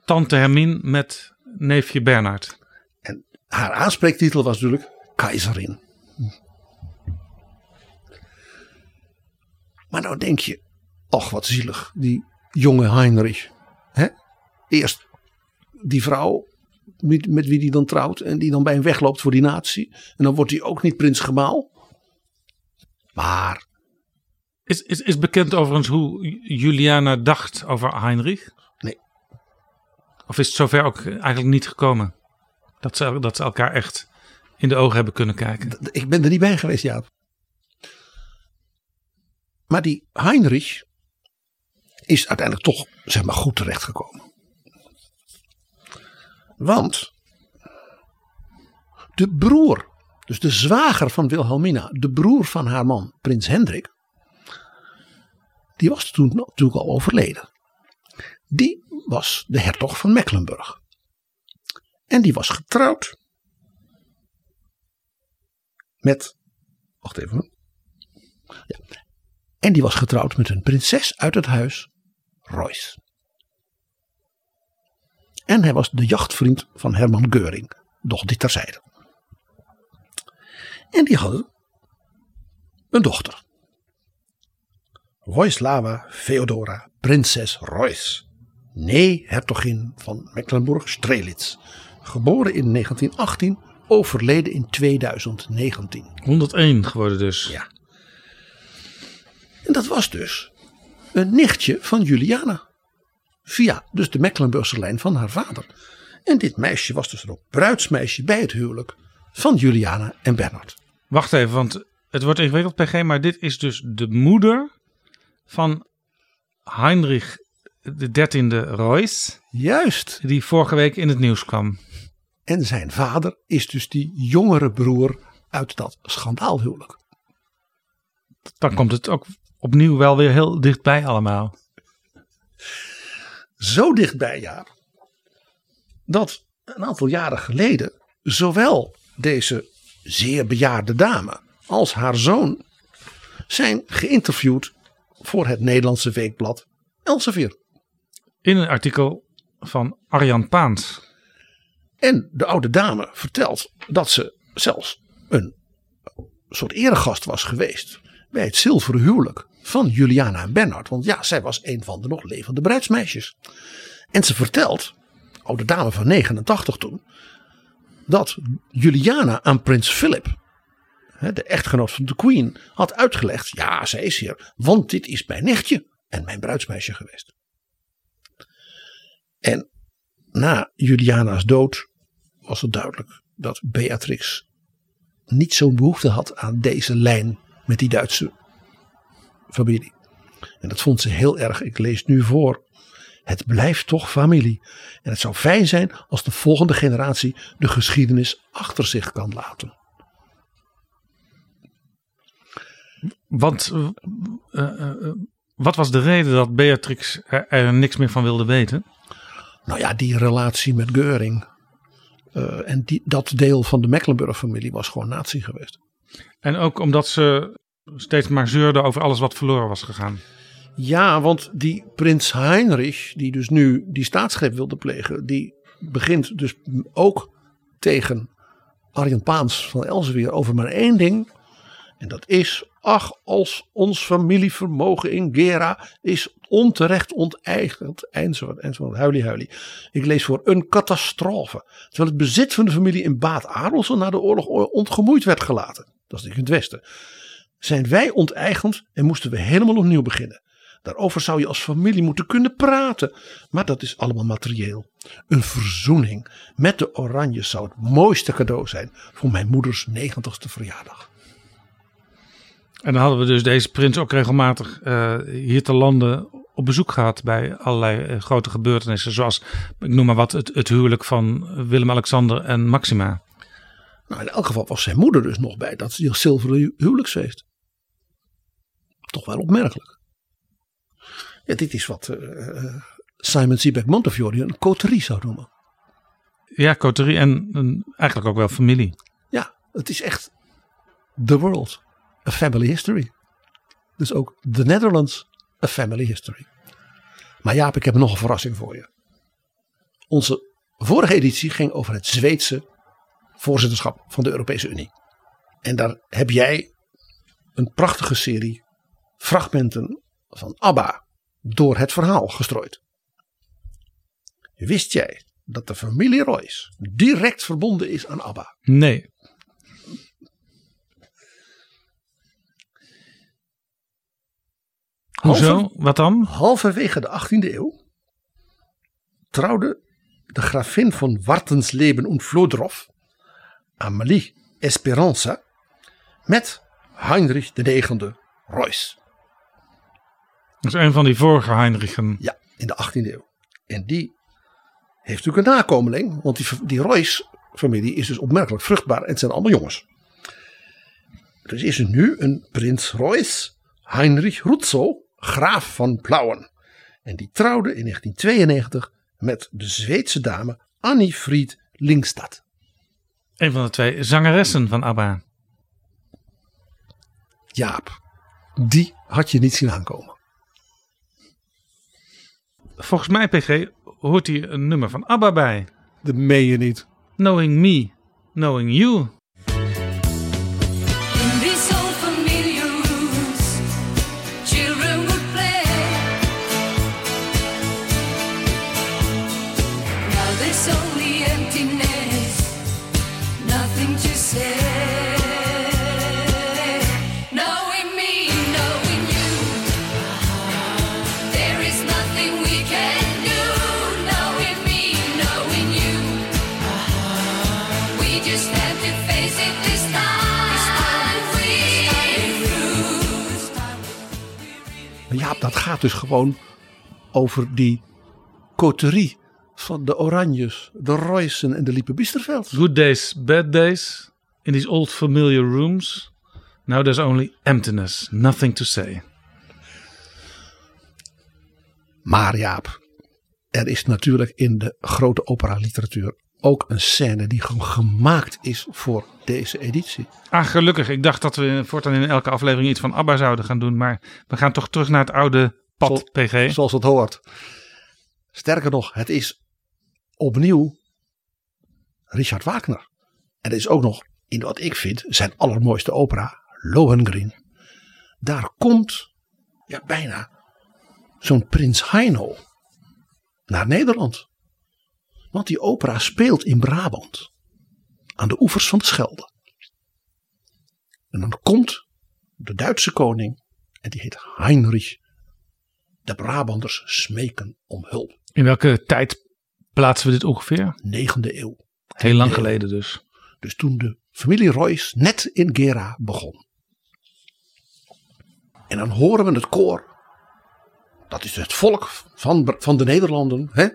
tante Hermine met neefje Bernard. En haar aanspreektitel was natuurlijk keizerin. Maar nou denk je, ach wat zielig, die jonge Heinrich. Hè? Eerst die vrouw met, met wie die dan trouwt en die dan bij hem wegloopt voor die natie. En dan wordt hij ook niet prins gemaal. Maar Is, is, is bekend overigens hoe Juliana dacht over Heinrich? Nee. Of is het zover ook eigenlijk niet gekomen? Dat ze, dat ze elkaar echt in de ogen hebben kunnen kijken. Ik ben er niet bij geweest, Jaap. Maar die Heinrich is uiteindelijk toch zeg maar, goed terechtgekomen. Want de broer, dus de zwager van Wilhelmina, de broer van haar man, prins Hendrik, die was toen natuurlijk al overleden. Die was de hertog van Mecklenburg. En die was getrouwd met, wacht even. Ja. En die was getrouwd met een prinses uit het huis Royce. En hij was de jachtvriend van Herman Geuring, doch dit terzijde. En die hadden een dochter. Royslava Feodora, prinses Royce. Nee, hertogin van Mecklenburg-Strelitz. Geboren in 1918, overleden in 2019. 101 geworden dus. Ja. En dat was dus een nichtje van Juliana. Via dus de Mecklenburgse lijn van haar vader. En dit meisje was dus ook bruidsmeisje bij het huwelijk van Juliana en Bernard. Wacht even, want het wordt ingewikkeld PG, maar dit is dus de moeder van Heinrich de dertiende Royce, Juist. die vorige week in het nieuws kwam. En zijn vader is dus die jongere broer uit dat schandaalhuwelijk. Dan komt het ook opnieuw wel weer heel dichtbij allemaal. Zo dichtbij, ja. Dat een aantal jaren geleden zowel deze zeer bejaarde dame als haar zoon zijn geïnterviewd voor het Nederlandse weekblad Elsevier. In een artikel van Arjan Paans. En de oude dame vertelt dat ze zelfs een soort eregast was geweest bij het zilveren huwelijk van Juliana en Bernard. Want ja, zij was een van de nog levende bruidsmeisjes. En ze vertelt, oude dame van 89 toen, dat Juliana aan prins Philip, de echtgenoot van de queen, had uitgelegd, ja, zij is hier, want dit is mijn nichtje en mijn bruidsmeisje geweest. En na Juliana's dood was het duidelijk dat Beatrix niet zo'n behoefte had aan deze lijn met die Duitse familie. En dat vond ze heel erg. Ik lees nu voor. Het blijft toch familie. En het zou fijn zijn als de volgende generatie de geschiedenis achter zich kan laten. Want eh, eh, eh, wat was de reden dat Beatrix er, er niks meer van wilde weten? Nou ja, die relatie met Geuring. en die, dat deel van de Mecklenburg-familie was gewoon nazi geweest. En ook omdat ze steeds maar zeurde over alles wat verloren was gegaan. Ja, want die prins Heinrich, die dus nu die staatsgreep wilde plegen, die begint dus ook tegen Arjen Paans van Elsevier over maar één ding. En dat is, ach, als ons familievermogen in Gera is onterecht onteigend, enzovoort, enzovoort, huilie, huilie. Ik lees voor een catastrofe. Terwijl het bezit van de familie in Baat Arelsen na de oorlog ongemoeid werd gelaten. Dat is natuurlijk in het westen. Zijn wij onteigend en moesten we helemaal opnieuw beginnen. Daarover zou je als familie moeten kunnen praten. Maar dat is allemaal materieel. Een verzoening met de Oranjes zou het mooiste cadeau zijn voor mijn moeders 90ste verjaardag. En dan hadden we dus deze prins ook regelmatig eh, hier te landen op bezoek gehad bij allerlei eh, grote gebeurtenissen. Zoals, ik noem maar wat, het, het huwelijk van Willem-Alexander en Maxima. Nou, in elk geval was zijn moeder dus nog bij dat zilveren hu- huwelijksfeest. Toch wel opmerkelijk. Ja, dit is wat eh, Simon Sebag Montefiore een coterie zou noemen. Ja, coterie en en eigenlijk ook wel familie. Ja, het is echt the world, a family history. Dus ook the Netherlands, a family history. Maar Jaap, ik heb nog een verrassing voor je. Onze vorige editie ging over het Zweedse voorzitterschap van de Europese Unie. En daar heb jij een prachtige serie fragmenten van ABBA door het verhaal gestrooid. Wist jij dat de familie Royce direct verbonden is aan ABBA? Nee. Hoezo? Wat dan? Halverwege de 18e eeuw trouwde de gravin van Wartensleben und Vlodrov, Amelie Esperanza met Heinrich IX Reuss. Dat is een van die vorige Heinrichen. Ja, in de 18e eeuw. En die heeft natuurlijk een nakomeling, want die, die Reuss-familie is dus opmerkelijk vruchtbaar en het zijn allemaal jongens. Dus is er nu een prins Reuss, Heinrich Rutzow, graaf van Plauen. En die trouwde in 1992 met de Zweedse dame Annie Fried Lingstad. Een van de twee zangeressen van ABBA. Jaap, die had je niet zien aankomen. Volgens mij, PG, hoort hier een nummer van ABBA bij. Dat meen je niet. Knowing Me, Knowing You. Gaat dus gewoon over die coterie van de Oranjes, de Roysen en de Liepe Biesterveld. Good days, bad days. In these old familiar rooms. Now there's only emptiness, nothing to say. Maar Jaap, er is natuurlijk in de grote opera-literatuur ook een scène die gewoon gemaakt is voor deze editie. Ah, gelukkig. Ik dacht dat we voortaan in elke aflevering iets van ABBA zouden gaan doen. Maar we gaan toch terug naar het oude pad, Zo- PG. Zoals het hoort. Sterker nog, het is opnieuw Richard Wagner. En het is ook nog, in wat ik vind, zijn allermooiste opera, Lohengrin. Daar komt ja, bijna zo'n prins Heino naar Nederland. Want die opera speelt in Brabant. Aan de oevers van de Schelde. En dan komt de Duitse koning. En die heet Heinrich. De Brabanders smeken om hulp. In welke tijd plaatsen we dit ongeveer? 9e eeuw. Heel lang geleden dus. Dus toen de familie Royce net in Gera begon. En dan horen we het koor. Dat is het volk van, van de Nederlanden. Hè?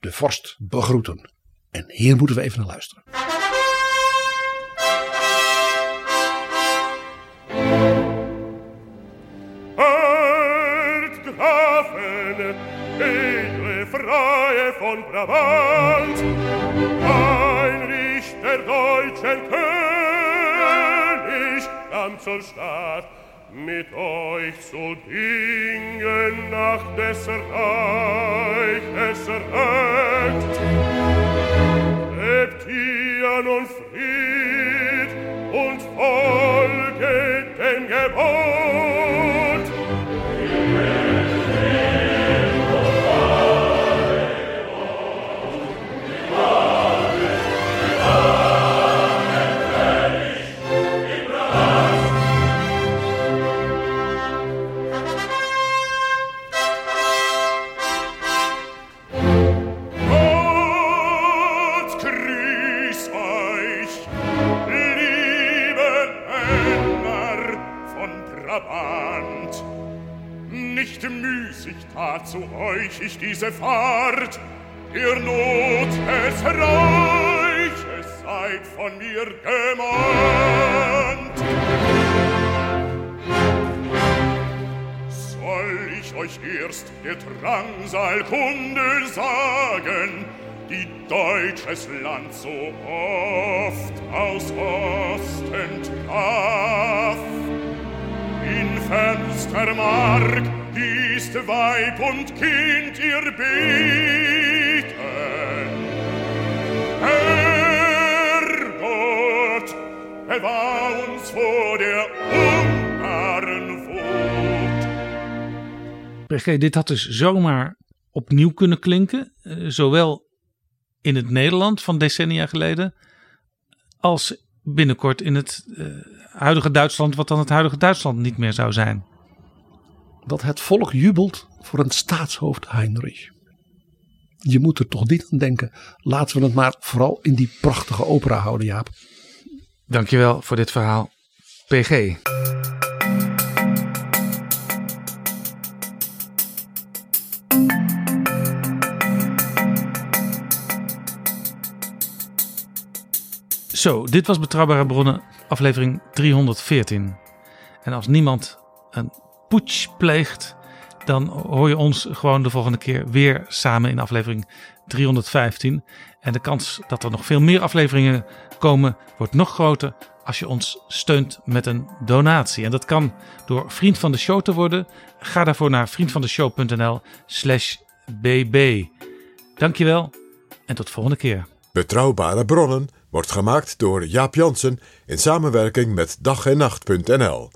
De vorst begroeten. En hier moeten we even naar luisteren. von Brabant, Heinrich der deutschen König, kam zur Stadt, mit euch zu dingen nach des Reich Recht. Lebt ihr nun friedlich, Weib und Kind ihr beten. Herr Gott, bewahr uns vor der Ungarn Wut. Dit had dus zomaar opnieuw kunnen klinken. eh, zowel in het Nederland van decennia geleden. als binnenkort in het eh, huidige Duitsland, wat dan het huidige Duitsland niet meer zou zijn. Dat het volk jubelt voor een staatshoofd Heinrich. Je moet er toch niet aan denken. Laten we het maar vooral in die prachtige opera houden, Jaap. Dankjewel voor dit verhaal, PG. Zo, dit was Betrouwbare Bronnen, aflevering 314. En als niemand een putsch pleegt, dan hoor je ons gewoon de volgende keer weer samen in aflevering 315. En de kans dat er nog veel meer afleveringen komen, wordt nog groter als je ons steunt met een donatie. En dat kan door vriend van de show te worden. Ga daarvoor naar vriendvandeshow.nl slash bb. Dankjewel en tot de volgende keer. Betrouwbare bronnen wordt gemaakt door Jaap Jansen in samenwerking met dag en nacht.nl.